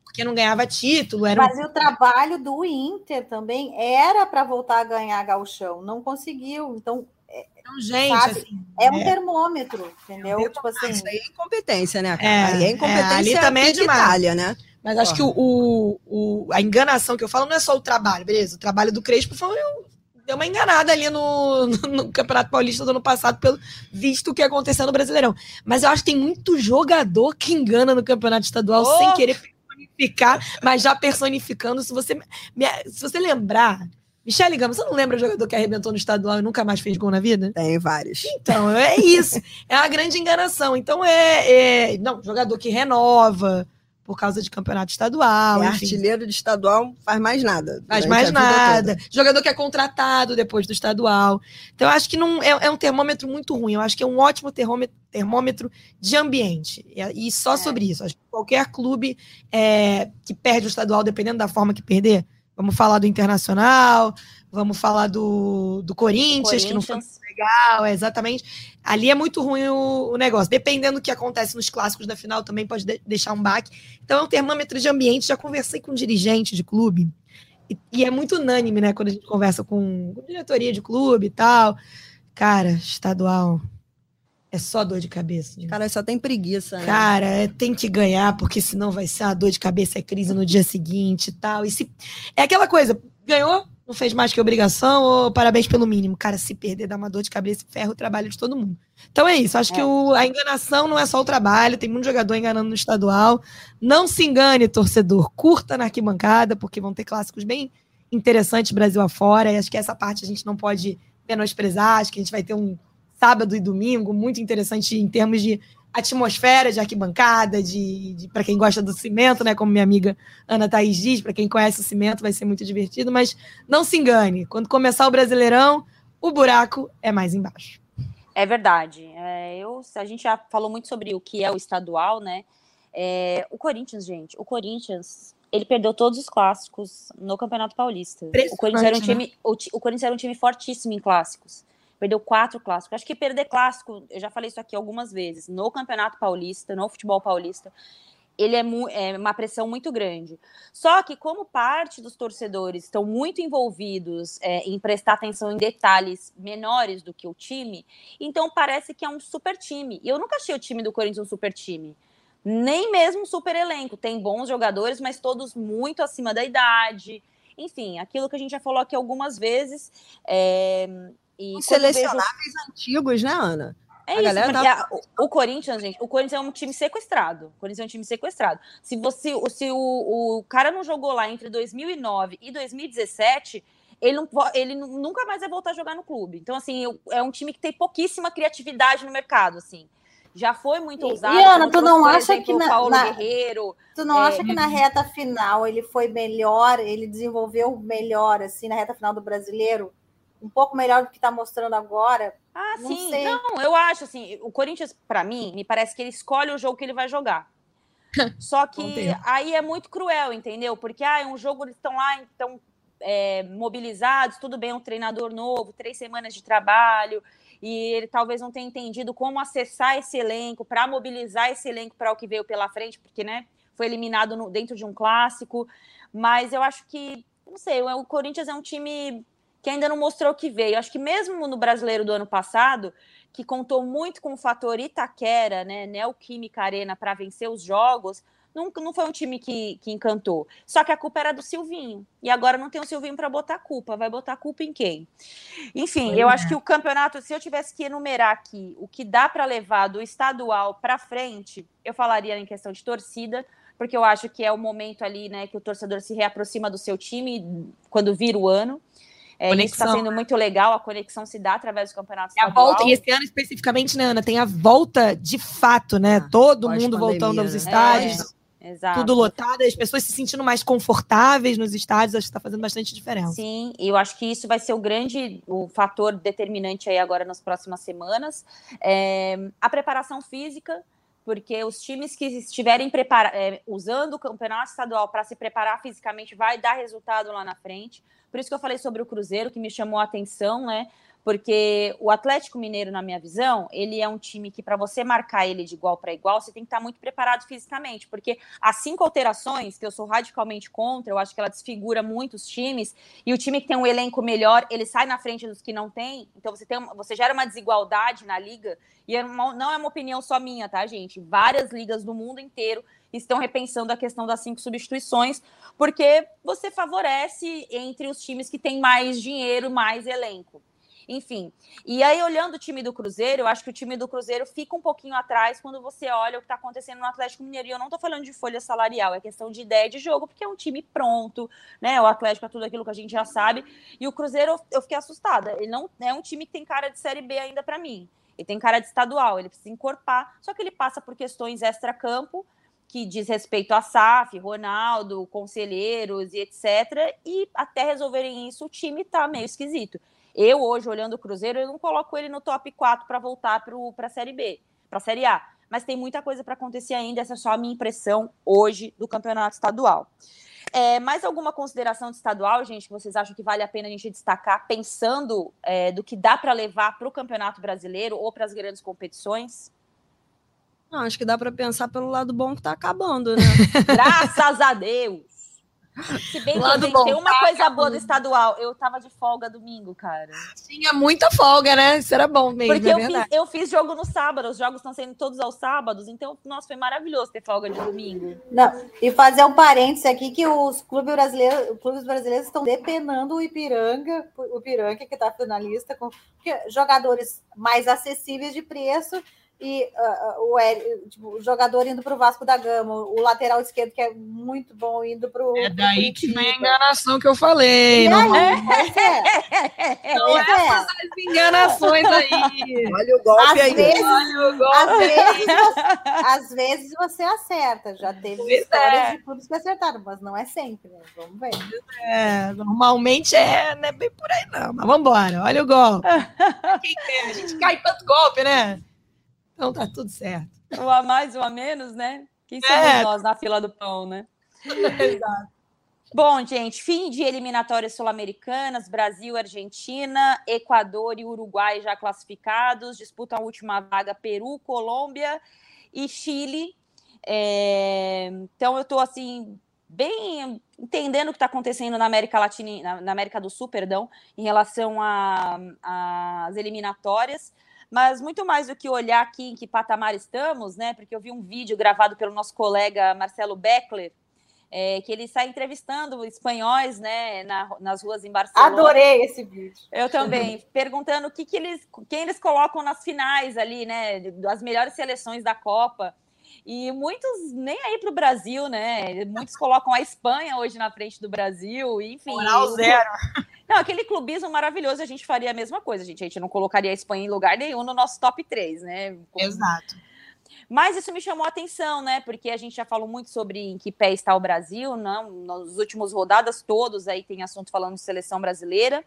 Porque não ganhava título. Era Mas um... o trabalho do Inter também era para voltar a ganhar galchão. Não conseguiu. Então, então, gente, assim, é um é, termômetro, entendeu? É tipo assim. Isso aí é incompetência, né? É, aí é incompetência é, ali também é demais. Itália, né? Mas acho que o, o, a enganação que eu falo não é só o trabalho, beleza? O trabalho do Crespo foi deu uma enganada ali no, no, no, Campeonato Paulista do ano passado, pelo visto o que aconteceu no Brasileirão. Mas eu acho que tem muito jogador que engana no Campeonato Estadual oh! sem querer personificar, mas já personificando. Se você, se você lembrar Michele Gama, você não lembra o jogador que arrebentou no estadual e nunca mais fez gol na vida? Tem vários. Então, é isso. é uma grande enganação. Então, é, é. Não, jogador que renova por causa de campeonato estadual. É artilheiro de estadual, faz mais nada. Faz mais nada. Jogador que é contratado depois do estadual. Então, eu acho que não, é, é, um termômetro muito ruim. Eu acho que é um ótimo termômetro, termômetro de ambiente. E, e só é. sobre isso. Acho que qualquer clube é, que perde o estadual, dependendo da forma que perder, Vamos falar do Internacional, vamos falar do, do Corinthians, Corinthians. que não foi legal, é, exatamente. Ali é muito ruim o, o, negócio. Dependendo do que acontece nos clássicos da final, também pode de, deixar um baque. Então é um termômetro de ambiente. Já conversei com um dirigente de clube, e, e é muito unânime, né? Quando a gente conversa com, com diretoria de clube e tal. Cara, estadual, é só dor de cabeça. Gente. Cara, só tem preguiça. Né? Cara, é, tem que ganhar, porque senão vai ser uma dor de cabeça, é crise no dia seguinte e tal. E se. É aquela coisa, ganhou, não fez mais que obrigação, ou parabéns pelo mínimo. Cara, se perder, dá uma dor de cabeça e ferra o trabalho de todo mundo. Então é isso. Acho é. que o, a enganação não é só o trabalho, tem muito jogador enganando no estadual. Não se engane, torcedor. Curta na arquibancada, porque vão ter clássicos bem interessantes Brasil afora. E acho que essa parte a gente não pode menosprezar. Acho que a gente vai ter um sábado e domingo, muito interessante em termos de atmosfera de arquibancada, de, de para quem gosta do cimento, né? Como minha amiga Ana Thaís diz, para quem conhece o cimento vai ser muito divertido, mas não se engane, quando começar o Brasileirão, o buraco é mais embaixo. É verdade. É, eu, a gente já falou muito sobre o que é o estadual, né? É, o Corinthians, gente, o Corinthians, ele perdeu todos os clássicos no Campeonato Paulista. O Corinthians, era um né? time, o, o Corinthians era um time fortíssimo em clássicos perdeu quatro clássicos. Acho que perder clássico, eu já falei isso aqui algumas vezes, no Campeonato Paulista, no futebol paulista, ele é, é, uma pressão muito grande. Só que, como parte dos torcedores estão muito envolvidos é, em prestar atenção em detalhes menores do que o time, então parece que é um super time. E eu nunca achei o time do Corinthians um super time. Nem mesmo um super elenco. Tem bons jogadores, mas todos muito acima da idade. Enfim, aquilo que a gente já falou aqui algumas vezes. É, e selecionáveis vejo... antigos, né, Ana? É a isso, galera tá... a, o, Corinthians, gente, o Corinthians é um time sequestrado. O Corinthians é um time sequestrado. Se você, se o, o cara não jogou lá entre 2009 e 2017, ele, não, ele nunca mais vai voltar a jogar no clube. Então, assim, é um time que tem pouquíssima criatividade no mercado, assim. Já foi muito ousado. E, Ana, tu não acha exemplo, que na, Paulo na, Guerreiro. Tu não é... acha que na reta final ele foi melhor, ele desenvolveu melhor, assim, na reta final do brasileiro? Um pouco melhor do que está mostrando agora. Ah, não sim. Sei. Não, eu acho assim, o Corinthians, para mim, me parece que ele escolhe o jogo que ele vai jogar. Só que aí é muito cruel, entendeu? Porque ah, é um jogo, eles estão lá, então é, mobilizados, tudo bem, um treinador novo, três semanas de trabalho, e ele talvez não tenha entendido como acessar esse elenco, para mobilizar esse elenco para o que veio pela frente, porque né, foi eliminado no, dentro de um clássico. Mas eu acho que, não sei, o Corinthians é um time que ainda não mostrou o que veio. Acho que mesmo no brasileiro do ano passado, que contou muito com o fator Itaquera, né, Neoquímica Arena, para vencer os jogos, não, não foi um time que, que encantou. Só que a culpa era do Silvinho. E agora não tem o Silvinho para botar a culpa. Vai botar a culpa em quem? Enfim, eu é. acho que o campeonato, se eu tivesse que enumerar aqui o que dá para levar do estadual para frente, eu falaria em questão de torcida, porque eu acho que é o momento ali, né, que o torcedor se reaproxima do seu time quando vira o ano. É, isso está sendo muito legal, a conexão se dá através do campeonato estadual. a volta, e esse ano especificamente, né, Ana, tem a volta de fato, né? Ah, Todo mundo voltando aos né? estádios. É. Exato. tudo lotado, as pessoas se sentindo mais confortáveis nos estádios, acho que está fazendo bastante diferença. Sim, e eu acho que isso vai ser o grande o fator determinante aí agora nas próximas semanas. É, a preparação física, porque os times que estiverem é, usando o campeonato estadual para se preparar fisicamente vai dar resultado lá na frente. Por isso que eu falei sobre o Cruzeiro, que me chamou a atenção, né? Porque o Atlético Mineiro, na minha visão, ele é um time que, para você marcar ele de igual para igual, você tem que estar tá muito preparado fisicamente. Porque as cinco alterações, que eu sou radicalmente contra, eu acho que ela desfigura muito os times, e o time que tem um elenco melhor, ele sai na frente dos que não tem. Então você, tem, você gera uma desigualdade na liga, e é não é uma opinião só minha, tá, gente? Várias ligas do mundo inteiro estão repensando a questão das cinco substituições, porque você favorece entre os times que têm mais dinheiro, mais elenco. Enfim. E aí, olhando o time do Cruzeiro, eu acho que o time do Cruzeiro fica um pouquinho atrás quando você olha o que está acontecendo no Atlético Mineiro. E eu não estou falando de folha salarial, é questão de ideia de jogo, porque é um time pronto, né? O Atlético é tudo aquilo que a gente já sabe. E o Cruzeiro, eu fiquei assustada. Ele não é um time que tem cara de Série B ainda para mim. Ele tem cara de estadual, ele precisa encorpar, só que ele passa por questões extra-campo que diz respeito a SAF, Ronaldo, conselheiros e etc. E até resolverem isso, o time tá meio esquisito. Eu, hoje, olhando o Cruzeiro, eu não coloco ele no top 4 para voltar para a Série B, para a Série A. Mas tem muita coisa para acontecer ainda, essa é só a minha impressão hoje do campeonato estadual. É, mais alguma consideração de estadual, gente, que vocês acham que vale a pena a gente destacar, pensando é, do que dá para levar para o Campeonato Brasileiro ou para as grandes competições? Não, acho que dá para pensar pelo lado bom que está acabando, né? Graças a Deus! Se bem que tem uma coisa boa do estadual. Eu tava de folga domingo, cara. Tinha muita folga, né? Isso era bom mesmo. Porque é eu, fiz, eu, fiz, jogo no sábado, os jogos estão sendo todos aos sábados, então, nossa, foi maravilhoso ter folga de domingo. Não, e fazer um parêntese aqui que os clubes brasileiros, clubes brasileiros estão depenando o Ipiranga, o Ipiranga, que está finalista, com jogadores mais acessíveis de preço e uh, o, tipo, o jogador indo para o Vasco da Gama, o lateral esquerdo, que é muito bom, indo para o. É daí que vem a enganação que eu falei. E não aí, é. Então, é. essas enganações aí. Olha o golpe às aí. Vezes, o golpe. Às, vezes você, às vezes você acerta. Já teve pois histórias é. de clubes que acertaram, mas não é sempre. Né? Vamos ver. É, normalmente é, não é bem por aí, não. Mas vamos embora. Olha o golpe. Quem A gente cai tanto golpe, né? Então tá tudo certo. O a mais, o a menos, né? Quem somos é. nós na fila do pão, né? Exato. Bom, gente, fim de eliminatórias sul-americanas, Brasil, Argentina, Equador e Uruguai já classificados, disputam a última vaga Peru, Colômbia e Chile. É... Então eu estou assim bem entendendo o que está acontecendo na América Latina, na, na, América do Sul, perdão, em relação às eliminatórias mas muito mais do que olhar aqui em que patamar estamos, né? Porque eu vi um vídeo gravado pelo nosso colega Marcelo Beckler, é, que ele sai entrevistando espanhóis, né, na, nas ruas em Barcelona. Adorei esse vídeo. Eu também, perguntando o que, que eles, quem eles colocam nas finais ali, né, das melhores seleções da Copa. E muitos nem aí para o Brasil, né? Muitos colocam a Espanha hoje na frente do Brasil, enfim. Moral zero. Não, aquele clubismo maravilhoso, a gente faria a mesma coisa, gente. A gente não colocaria a Espanha em lugar nenhum no nosso top 3, né? Exato. Mas isso me chamou a atenção, né? Porque a gente já falou muito sobre em que pé está o Brasil, não? Nas últimas rodadas, todos aí tem assunto falando de seleção brasileira.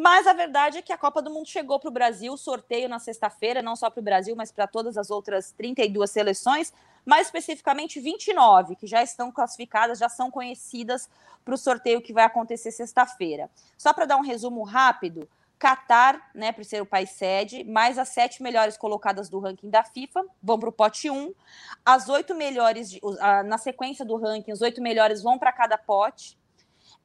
Mas a verdade é que a Copa do Mundo chegou para o Brasil, sorteio na sexta-feira, não só para o Brasil, mas para todas as outras 32 seleções, mais especificamente 29, que já estão classificadas, já são conhecidas para o sorteio que vai acontecer sexta-feira. Só para dar um resumo rápido, Catar, né, por ser o país sede, mais as sete melhores colocadas do ranking da FIFA, vão para o pote 1. As oito melhores, de, na sequência do ranking, os oito melhores vão para cada pote.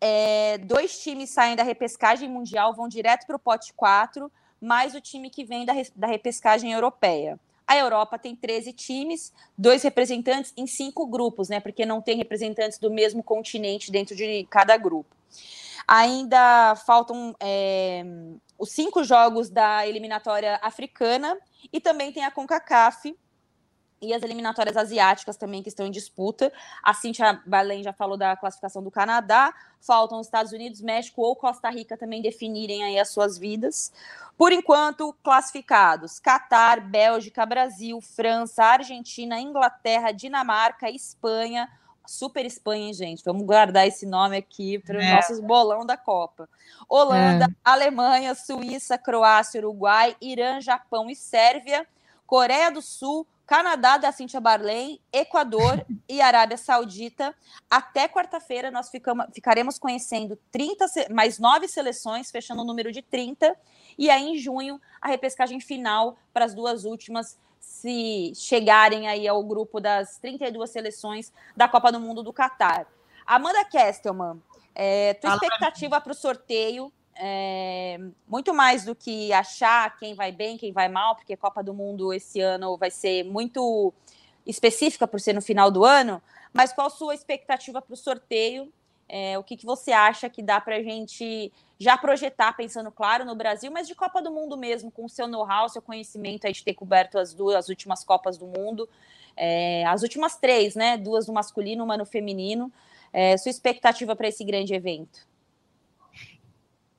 É, dois times saem da repescagem mundial, vão direto para o pote 4, mais o time que vem da, da repescagem europeia. A Europa tem 13 times, dois representantes em cinco grupos, né? Porque não tem representantes do mesmo continente dentro de cada grupo. Ainda faltam é, os cinco jogos da eliminatória africana e também tem a CONCACAF e as eliminatórias asiáticas também que estão em disputa. A Cintia Balém já falou da classificação do Canadá. Faltam os Estados Unidos, México ou Costa Rica também definirem aí as suas vidas. Por enquanto, classificados: Catar, Bélgica, Brasil, França, Argentina, Inglaterra, Dinamarca, Espanha, Super Espanha, hein, gente? Vamos guardar esse nome aqui para os é. nossos bolão da Copa. Holanda, é. Alemanha, Suíça, Croácia, Uruguai, Irã, Japão e Sérvia, Coreia do Sul, Canadá da Cintia Barley, Equador e Arábia Saudita. Até quarta-feira nós ficamos, ficaremos conhecendo 30 mais nove seleções, fechando o número de 30. E aí, em junho, a repescagem final para as duas últimas se chegarem aí ao grupo das 32 seleções da Copa do Mundo do Catar. Amanda Kestelman, é, tua expectativa para o sorteio, é, muito mais do que achar quem vai bem, quem vai mal, porque a Copa do Mundo esse ano vai ser muito específica por ser no final do ano, mas qual a sua expectativa para o sorteio? É, o que, que você acha que dá para a gente já projetar, pensando, claro, no Brasil, mas de Copa do Mundo mesmo, com o seu know-how, seu conhecimento aí de ter coberto as duas as últimas Copas do Mundo, é, as últimas três, né? Duas no masculino, uma no feminino. É, sua expectativa para esse grande evento?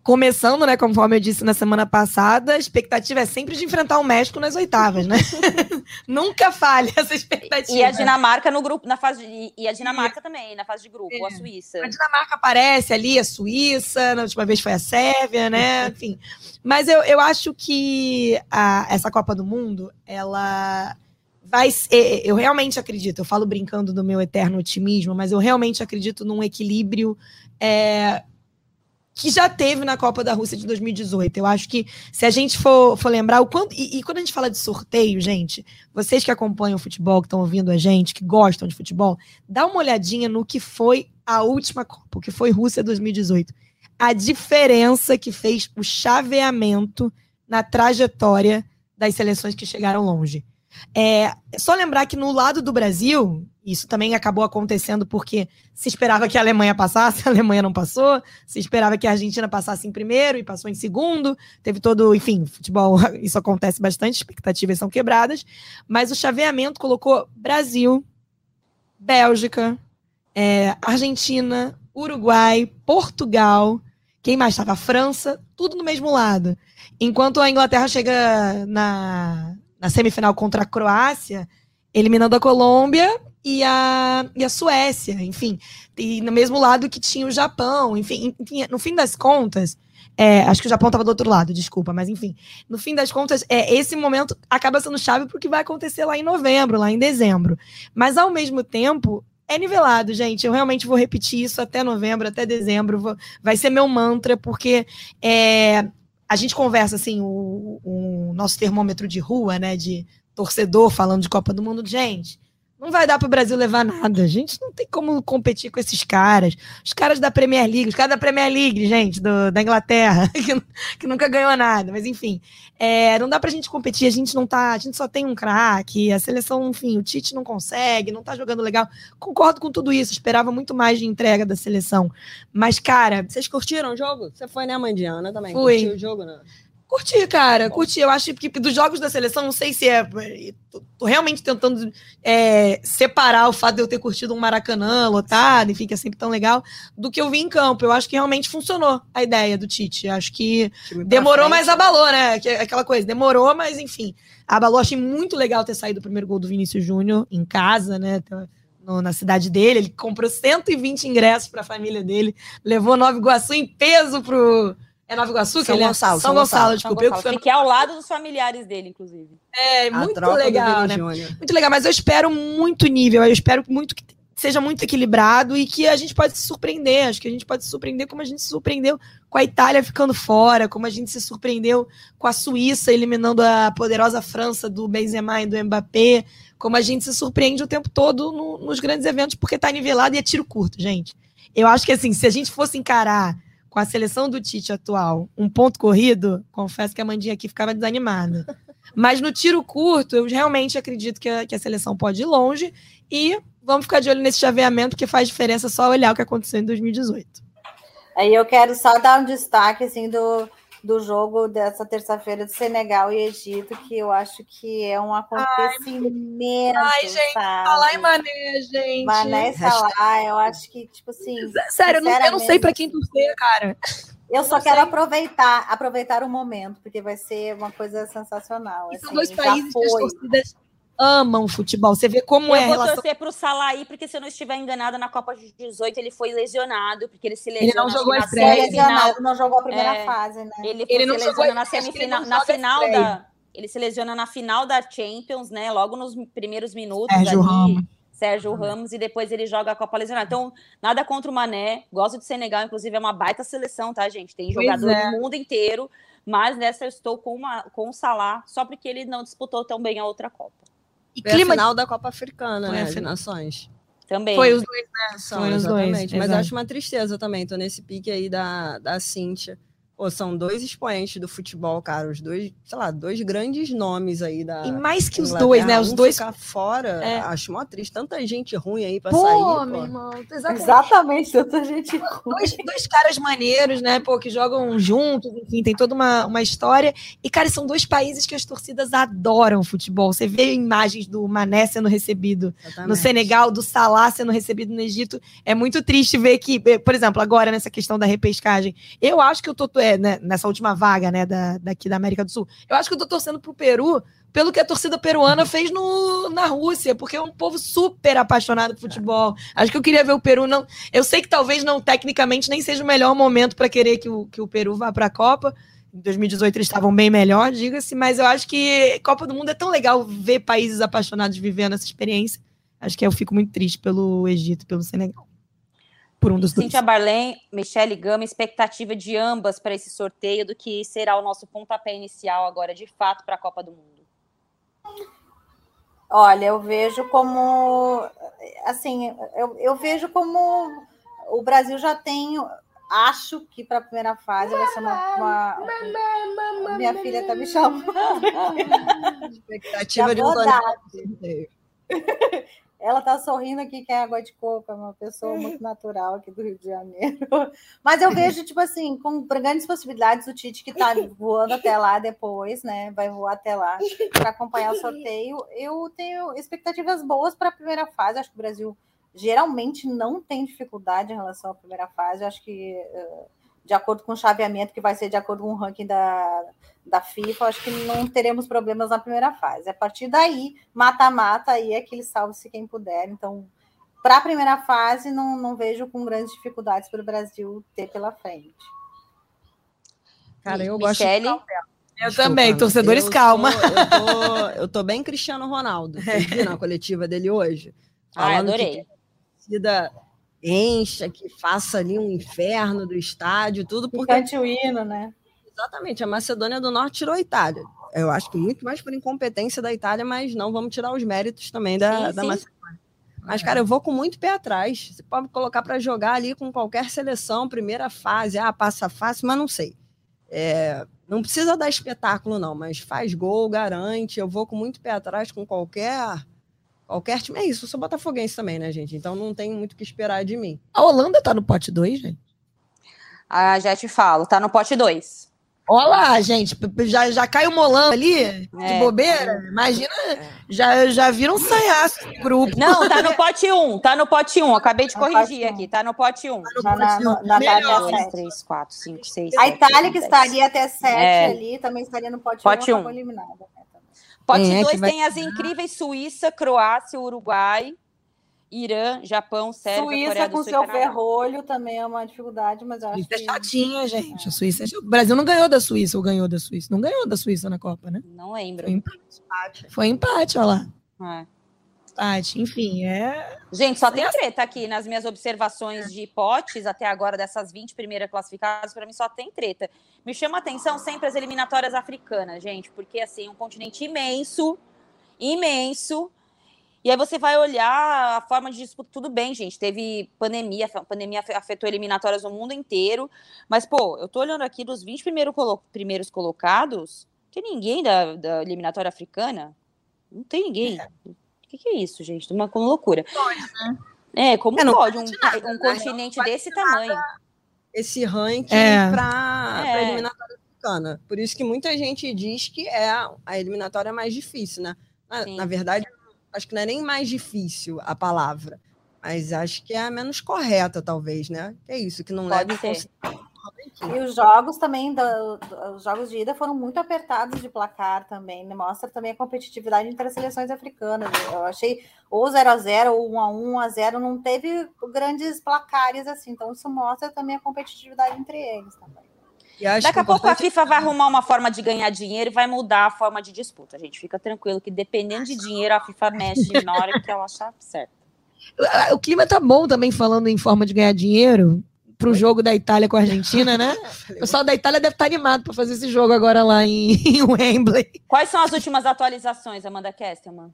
Começando, né, conforme eu disse na semana passada, a expectativa é sempre de enfrentar o México nas oitavas, né? Nunca falha essa expectativa. E a Dinamarca no grupo, na fase de, e a Dinamarca também, na fase de grupo, é. a Suíça. A Dinamarca aparece ali, a Suíça, na última vez foi a Sérvia, né? Enfim. Mas eu, eu acho que a, essa Copa do Mundo, ela vai eu realmente acredito, eu falo brincando do meu eterno otimismo, mas eu realmente acredito num equilíbrio é, que já teve na Copa da Rússia de 2018. Eu acho que se a gente for, for lembrar o quanto. E, e, quando a gente fala de sorteio, gente, vocês que acompanham o futebol, que estão ouvindo a gente, que gostam de futebol, dá uma olhadinha no que foi a última Copa, que foi Rússia 2018. A diferença que fez o chaveamento na trajetória das seleções que chegaram longe. É só lembrar que no lado do Brasil, isso também acabou acontecendo porque se esperava que a Alemanha passasse, a Alemanha não passou, se esperava que a Argentina passasse em primeiro e passou em segundo, teve todo, enfim, futebol, isso acontece bastante, expectativas são quebradas, mas o chaveamento colocou Brasil, Bélgica, é, Argentina, Uruguai, Portugal, quem mais estava? França, tudo no mesmo lado. Enquanto a Inglaterra chega na, na semifinal contra a Croácia, eliminando a Colômbia e a, e a Suécia, enfim. E no mesmo lado que tinha o Japão, enfim, no fim das contas, é, acho que o Japão estava do outro lado, desculpa, mas enfim. No fim das contas, é, esse momento acaba sendo chave para o que vai acontecer lá em novembro, lá em dezembro. Mas ao mesmo tempo, é nivelado, gente. Eu realmente vou repetir isso até novembro, até dezembro. Vai ser meu mantra, porque é, a gente conversa assim, o, o nosso termômetro de rua, né? De torcedor falando de Copa do Mundo. Gente, não vai dar para o Brasil levar nada. A gente não tem como competir com esses caras. Os caras da Premier League, os caras da Premier League, gente, do, da Inglaterra, que, que, nunca ganhou nada. Mas enfim, é, não dá para a gente competir. A gente não tá, a gente só tem um craque. A seleção, enfim, o Tite não consegue, não tá jogando legal. Concordo com tudo isso. Esperava muito mais de entrega da seleção. Mas cara, vocês curtiram o jogo? Você foi né, Mandiana também? Fui. Curtiu o jogo, né? Curti, cara, curti. Eu acho que dos jogos da seleção, não sei se é. Tô, tô realmente tentando é, separar o fato de eu ter curtido um Maracanã lotado, enfim, que é sempre tão legal, do que eu vi em campo. Eu acho que realmente funcionou a ideia do Tite. Acho que demorou, mas abalou, né? Que, aquela coisa, demorou, mas enfim. Abalou. Achei muito legal ter saído o primeiro gol do Vinícius Júnior em casa, né? No, na cidade dele. Ele comprou 120 ingressos para a família dele, levou Nova Iguaçu em peso pro É Nova Iguaçu? São que ele é? Gonçalo, São São Gonçalo, Gonçalo. desculpa. Eu que Fiquei ao lado dos familiares dele, inclusive. É, A muito legal, né? Júnior. Muito legal, mas eu espero muito nível, eu espero muito que seja muito equilibrado e que a gente pode se surpreender. Acho que a gente pode se surpreender como a gente se surpreendeu com a Itália ficando fora, como a gente se surpreendeu com a Suíça eliminando a poderosa França do Benzema e do Mbappé, como a gente se surpreende o tempo todo no- nos grandes eventos porque tá nivelado e é tiro curto, gente. Eu acho que assim, se a gente fosse encarar com a seleção do Tite atual um ponto corrido, confesso que a Mandinha aqui ficava desanimada. Mas no tiro curto, eu realmente acredito que a, que a seleção pode ir longe e vamos ficar de olho nesse chaveamento, porque faz diferença só olhar o que aconteceu em 2018. Aí eu quero só dar um destaque assim do, do jogo dessa terça-feira de Senegal e Egito, que eu acho que é um acontecimento. Ai, gente, sabe? Falar em Mané, gente. Mané e Salah, eu acho que, tipo assim. Sério, eu não, eu não sei pra quem torcer, cara. Eu só quero sei. aproveitar, aproveitar o momento, porque vai ser uma coisa sensacional. E são assim, dois países que as torcidas amam futebol. Você vê como eu é a vou relação. torcer pro Salah aí, porque se eu não estiver enganada, na Copa de 18 ele foi lesionado, porque ele se Ele lesionou não jogou a na estreia, lesionado, não jogou a primeira É. fase, né? Ele, Ele ele não se jogou- lesiona na ele semifinal, na final estreia. da. Ele se lesiona na final da Champions, né? Logo nos primeiros minutos. Sérgio ali, Ramos. Sérgio Ramos, e depois ele joga a Copa lesionado. Então, nada contra o Mané. Gosto de Senegal, inclusive, é uma baita seleção, tá, gente? Tem jogador é. do mundo inteiro, mas nessa eu estou com, uma, com o Salah, só porque ele não disputou tão bem a outra Copa. E Foi a clima final da Copa Africana, Foi né? a final. Nações. Também. foi os dois, né? São, Foram os dois, exatamente. Mas eu exato. acho uma tristeza também. Tô nesse pique aí da, da Cíntia. Pô, são dois expoentes do futebol, cara. Os dois, sei lá, dois grandes nomes aí da. E mais que os dois, né? Os Um dois. ficar fora, É. acho mó triste. Tanta gente ruim aí pra Pô, sair. Pô. meu irmão. Exatamente. Exatamente, tanta gente. dois, dois caras maneiros, né? Pô, que jogam juntos, enfim, tem toda uma, uma história. E, cara, são dois países que as torcidas adoram futebol. Você vê imagens do Mané sendo recebido no Exatamente. Senegal, do Salah sendo recebido no Egito. É muito triste ver que, eh, por exemplo, agora nessa questão da repescagem, eu acho que eu tô, é, né, nessa última vaga, né, da, daqui da América do Sul, eu acho que eu tô torcendo pro Peru pelo que a torcida peruana fez no, na Rússia, porque é um povo super apaixonado por futebol. Acho que eu queria ver o Peru não. Eu sei que talvez não tecnicamente nem seja o melhor momento para querer que o, que o Peru vá para a Copa. Em 2018 eles estavam bem melhor, diga-se, mas eu acho que Copa do Mundo é tão legal ver países apaixonados vivendo essa experiência. Acho que eu fico muito triste pelo Egito pelo Senegal. Por um dos dois. Cíntia Barlém, Michele Gama, expectativa de ambas para esse sorteio do que será o nosso pontapé inicial agora, de fato, para a Copa do Mundo. Olha, eu vejo como assim, eu, eu vejo como o Brasil já tem, acho que para a primeira fase vai ser uma, uma- minha filha está me chamando. Expectativa de um. Ela está sorrindo aqui que é água de coco, é uma pessoa muito natural aqui do Rio de Janeiro. Mas eu vejo, tipo assim, com grandes possibilidades o Tite que está voando até lá depois, né? Vai voar até lá para acompanhar o sorteio. Eu tenho expectativas boas para a primeira fase. Acho que o Brasil geralmente não tem dificuldade em relação à primeira fase. Acho que, eh, de acordo com o chaveamento, que vai ser de acordo com o ranking da, da FIFA, acho que não teremos problemas na primeira fase. A partir daí, mata-mata, aí é que ele salve-se quem puder. Então, para a primeira fase, não, não vejo com grandes dificuldades para o Brasil ter pela frente. Cara, eu gosto de Michele, Eu Desculpa, também, torcedores, Eu calma. tô- eu, tô, eu tô bem Cristiano Ronaldo. Vocês viram a coletiva dele hoje? ah, que adorei. a torcida encha, que faça ali um inferno do estádio, tudo porque Cante o hino, né? Exatamente a Macedônia do Norte tirou a Itália. Eu acho que muito mais por incompetência da Itália, mas não vamos tirar os méritos também da, Sim, da sim. Macedônia. Mas, cara, eu vou com muito pé atrás. Você pode colocar para jogar ali com qualquer seleção, primeira fase, ah, passa fácil, mas não sei. É, não precisa dar espetáculo, não, mas faz gol, garante. Eu vou com muito pé atrás com qualquer qualquer time. É isso, eu sou botafoguense também, né, gente? Então não tem muito o que esperar de mim. A Holanda tá no pote 2, gente. Ah, já te falo, tá no pote 2. Olha lá, gente, já, já cai o molão ali, de É. bobeira. Imagina, já, já viram um sanhaço no grupo. Não, tá no pote 1, tá no pote 1. Acabei de Tá no corrigir um. aqui, tá no pote 1. Na, na, na. Itália 2, sete. 3, 4, 5, 6, A Itália, que estaria até 7 É. ali, também estaria no pote 1, Pote um. eliminada. né. Pote Quem é que 2 vai tem as incríveis Suíça, Croácia, Uruguai. Irã, Japão, Sérvia, Suíça Coreia do com Sul seu Canadá. ferrolho também é uma dificuldade, mas eu acho Suíça é que... chatinha, gente. A Suíça é... O Brasil não ganhou da Suíça, ou ganhou da Suíça? Não ganhou da Suíça na Copa, né? Não lembro. Foi empate. Foi empate, olha lá. É. Empate. Enfim, é. Gente, só tem treta aqui nas minhas observações de potes até agora, dessas 20 primeiras classificadas, para mim só tem treta. Me chama a atenção sempre as eliminatórias africanas, gente, porque assim, um continente imenso, imenso. E aí você vai olhar a forma de disputa, tudo bem, gente, teve pandemia, a pandemia afe- afetou eliminatórias no mundo inteiro, mas, pô, eu tô olhando aqui dos 20 primeiro colo- primeiros colocados, tem ninguém da, da eliminatória africana? Não tem ninguém. O que, que é isso, gente? Uma, uma loucura. É, como É, pode um, nada, um né? continente desse tamanho? Esse ranking É. para É. a eliminatória africana. Por isso que muita gente diz que é a eliminatória mais difícil, né? Na, na verdade, acho que não é nem mais difícil a palavra, mas acho que é a menos correta, talvez, né? É isso, que não Pode leva em ser. E os jogos também, da- do- os jogos de ida foram muito apertados de placar também. né? Mostra também a competitividade entre as seleções africanas. Eu achei ou 0x0 ou 1x1, 1x0, não teve grandes placares assim. Então isso mostra também a competitividade entre eles também. E acho Daqui a pouco a importante- FIFA vai arrumar uma forma de ganhar dinheiro e vai mudar a forma de disputa. Gente, fica tranquilo que dependendo de dinheiro, a FIFA mexe na hora que ela achar certo. O clima tá bom também, falando em forma de ganhar dinheiro, pro jogo da Itália com a Argentina, né? O pessoal da Itália deve estar animado para fazer esse jogo agora lá em, em Wembley. Quais são as últimas atualizações, Amanda Kesterman?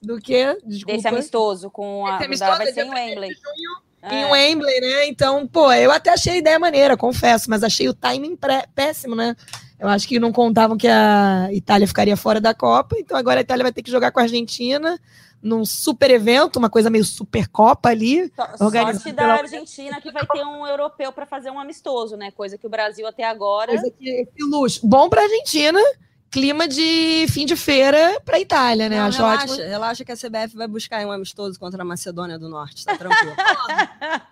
Do que? Desculpa. Desse amistoso com a. Esse amistoso vai é ser em Wembley. em É. Wembley, né? Então, pô, eu até achei a ideia maneira, confesso, mas achei o timing pré- péssimo, né? Eu acho que não contavam que a Itália ficaria fora da Copa, então agora a Itália vai ter que jogar com a Argentina num super evento, uma coisa meio super Copa ali. Sorte da Argentina que vai ter um europeu para fazer um amistoso, né? Coisa que o Brasil até agora. Coisa que esse luxo. Bom pra Argentina, clima de fim de feira pra Itália, né? Não, acho relaxa, ótimo. relaxa que a CBF vai buscar um amistoso contra a Macedônia do Norte, tá tranquilo.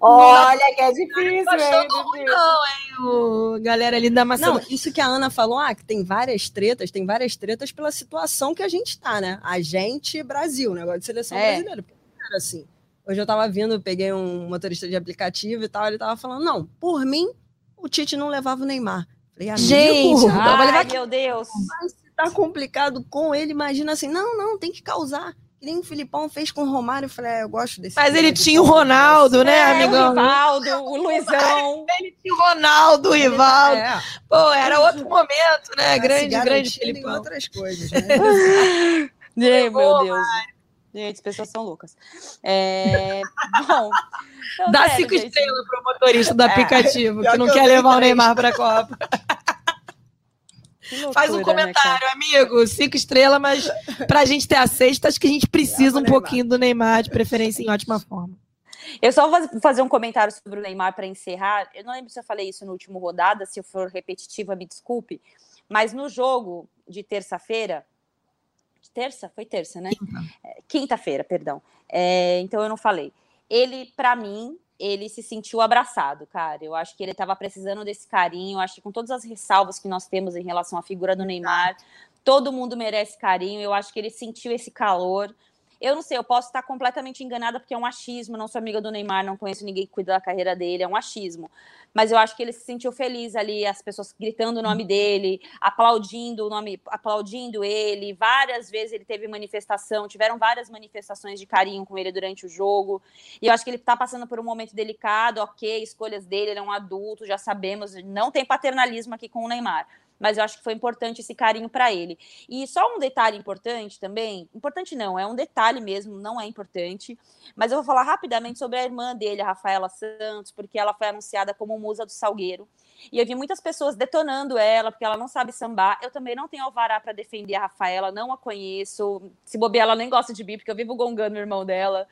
Olha que é difícil, Não hein? difícil. Não, hein, o galera ali da Não, Macedônia. isso que a Ana falou, ah, que tem várias tretas, tem várias tretas pela situação que a gente tá, né? A gente, Brasil, negócio de seleção É. brasileira. Porque não era assim. Hoje eu tava vindo, eu peguei um motorista de aplicativo e tal, ele tava falando, não, por mim, o Tite não levava o Neymar. Falei, amigo, Gente, vai Ai, levar meu Deus. mas se tá complicado com ele, imagina assim, não, não, tem que causar. Que nem o Filipão fez com o Romário. Eu falei, é, eu gosto desse. Mas cara ele tinha o Ronaldo, né, É, amigão? O Rivaldo, o Luizão. Ele tinha o Ronaldo, o Rivaldo. É, Pô, era outro momento, né? tá se grande, grande Filipão. outras coisas, né? Ai, meu Deus. Gente, as pessoas são loucas. É... Bom. então, Dá sério, cinco gente. estrelas pro motorista do aplicativo, pior que não que quer levar o. Neymar pra Copa. Loucura, Faz um né, comentário, amigo. Cinco estrelas, mas pra gente ter a sexta, acho que a gente precisa um pouquinho do Neymar, de preferência em ótima forma. Eu só vou faz- fazer um comentário sobre o Neymar para encerrar. Eu não lembro se eu falei isso no último rodada, se eu for repetitiva, me desculpe. Mas no jogo de terça-feira. Terça? Foi terça, né? É, Quinta-feira, perdão. É, então eu não falei. Ele, para mim, ele se sentiu abraçado, cara. Eu acho que ele estava precisando desse carinho. Eu acho que com todas as ressalvas que nós temos em relação à figura do Neymar, todo mundo merece carinho. Eu acho que ele sentiu esse calor. Eu não sei, eu posso estar completamente enganada porque é um achismo. Não sou amiga do Neymar, não conheço ninguém que cuida da carreira dele, é um achismo. Mas eu acho que ele se sentiu feliz ali, as pessoas gritando o nome dele, aplaudindo o nome, aplaudindo ele. Várias vezes ele teve manifestação, tiveram várias manifestações de carinho com ele durante o jogo. E eu acho que ele está passando por um momento delicado, ok, escolhas dele, ele é um adulto, já sabemos, não tem paternalismo aqui com o Neymar. Mas eu acho que foi importante esse carinho para ele. E só um detalhe importante também, importante não, é um detalhe mesmo, não é importante, mas eu vou falar rapidamente sobre a irmã dele, a Rafaela Santos, porque ela foi anunciada como musa do Salgueiro. E eu vi muitas pessoas detonando ela, porque ela não sabe sambar. Eu também não tenho alvará para defender a Rafaela, não a conheço. Se bobear, ela nem gosta de mim, porque eu vivo gongando o irmão dela.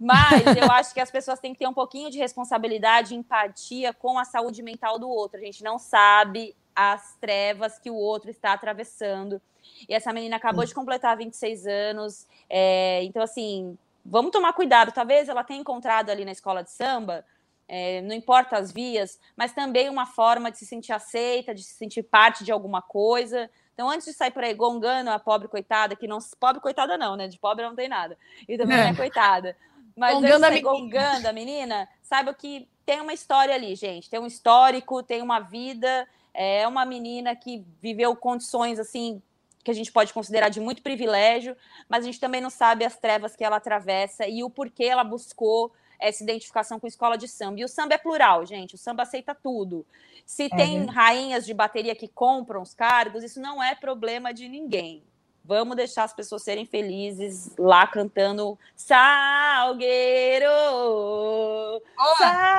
Mas eu acho que as pessoas têm que ter um pouquinho de responsabilidade e empatia com a saúde mental do outro. A gente não sabe as trevas que o outro está atravessando. E essa menina acabou de completar 26 anos. é, então, assim, vamos tomar cuidado. Talvez ela tenha encontrado ali na escola de samba, é, não importa as vias, mas também uma forma de se sentir aceita, de se sentir parte de alguma coisa. Então, antes de sair por aí gongando a pobre coitada, que não. Pobre coitada, não, né? De pobre não tem nada. E também não é coitada. Mas Gongando antes de gongando a menina, saiba que tem uma história ali, gente. Tem um histórico, tem uma vida. É uma menina que viveu condições assim que a gente pode considerar de muito privilégio, mas a gente também não sabe as trevas que ela atravessa e o porquê ela buscou essa identificação com escola de samba. E o samba é plural, gente. O samba aceita tudo. Se É tem rainhas de bateria que compram os cargos, isso não é problema de ninguém. Vamos deixar as pessoas serem felizes lá cantando Salgueiro.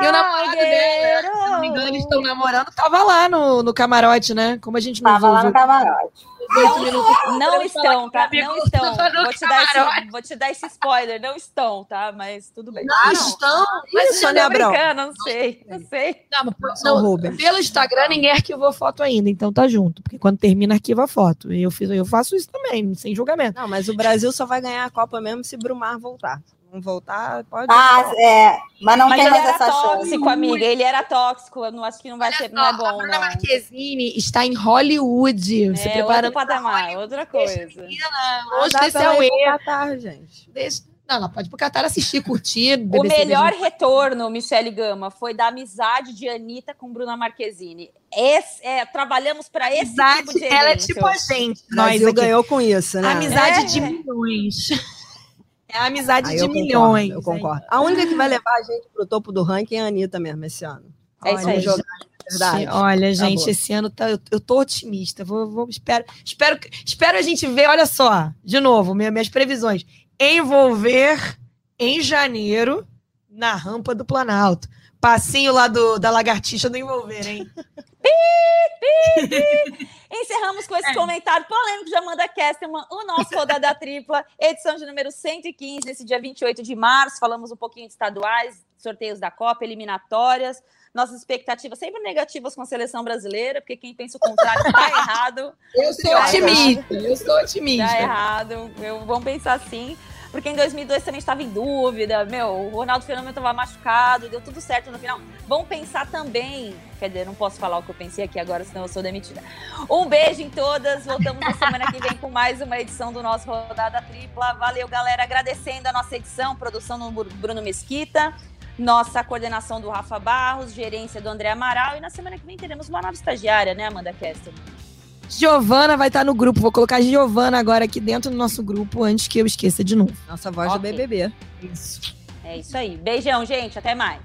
e o namorado dela, se não me engano, eles estão namorando, tava lá no, no camarote, né? Como a gente não Tava viu lá no camarote. Oito minutos. Não estão, tá? Não estão. Vou te, dar esse, vou te dar esse spoiler. Não estão, tá? Mas tudo bem. Não estão. Mas Isso, Sônia Abrão. não sei, não sei. Não, mas, não, pelo Instagram ninguém arquivou foto ainda, então tá junto. Porque quando termina, arquiva a foto. E eu, fiz, eu faço isso também, sem julgamento. Não, mas o Brasil só vai ganhar a Copa mesmo se Brumar voltar. Se voltar, pode. Ah, é. Mas não Mas tem mais essa chance. tóxico, amiga. Ele era tóxico. Eu não acho que não vai Olha ser, só, não é a bom, Bruna não. Marquezine está em Hollywood, se É outro preparando para patamar, outra coisa. Dá desse pra é o erro. Catar, gente. Deixa- Não, ela pode pro Catar assistir, curtir. O melhor retorno, Michele Gama, foi da amizade de Anitta com Bruna Marquezine. Esse, é, trabalhamos para esse Amizade, tipo de ela é tipo a gente. Nós ganhou com isso, né? Amizade É. de milhões. É a amizade Aí de eu concordo, milhões. Eu concordo. A única que vai levar a gente pro topo do ranking é a Anitta mesmo esse ano. É isso aí. Jogar de verdade. Olha, gente, esse ano tá, eu, eu tô otimista. Vou, vou- espero, espero, espero a gente ver, olha só, de novo, minha- minhas previsões. Envolver em janeiro na rampa do Planalto. Passinho lá do, da lagartixa do envolver, hein? Encerramos com esse É. comentário polêmico de Amanda Kesterman, o nosso Rodada Tripla, edição de número 115, nesse dia 28 de março. Falamos um pouquinho de estaduais, sorteios da Copa, eliminatórias. Nossas expectativas sempre negativas com a seleção brasileira, porque quem pensa o contrário está errado. Eu sou Tá otimista, eu sou otimista. Tá errado. Eu, vamos pensar assim. Porque em 2002 também estava em dúvida. Meu, o Ronaldo Fenômeno estava machucado, deu tudo certo no final. Vamos pensar também. Quer dizer, não posso falar o que eu pensei aqui agora, senão eu sou demitida. Um beijo em todas. Voltamos na semana que vem com mais uma edição do nosso Rodada Tripla. Valeu, galera. Agradecendo a nossa edição, produção do Bruno Mesquita. Nossa coordenação do Rafa Barros, gerência do André Amaral. E na semana que vem teremos uma nova estagiária, né, Amanda Kester? Giovana vai estar no grupo. Vou colocar a Giovana agora aqui dentro do nosso grupo antes que eu esqueça de novo. Nossa voz Ok. do BBB. Isso. É isso aí. Beijão, gente. Até mais.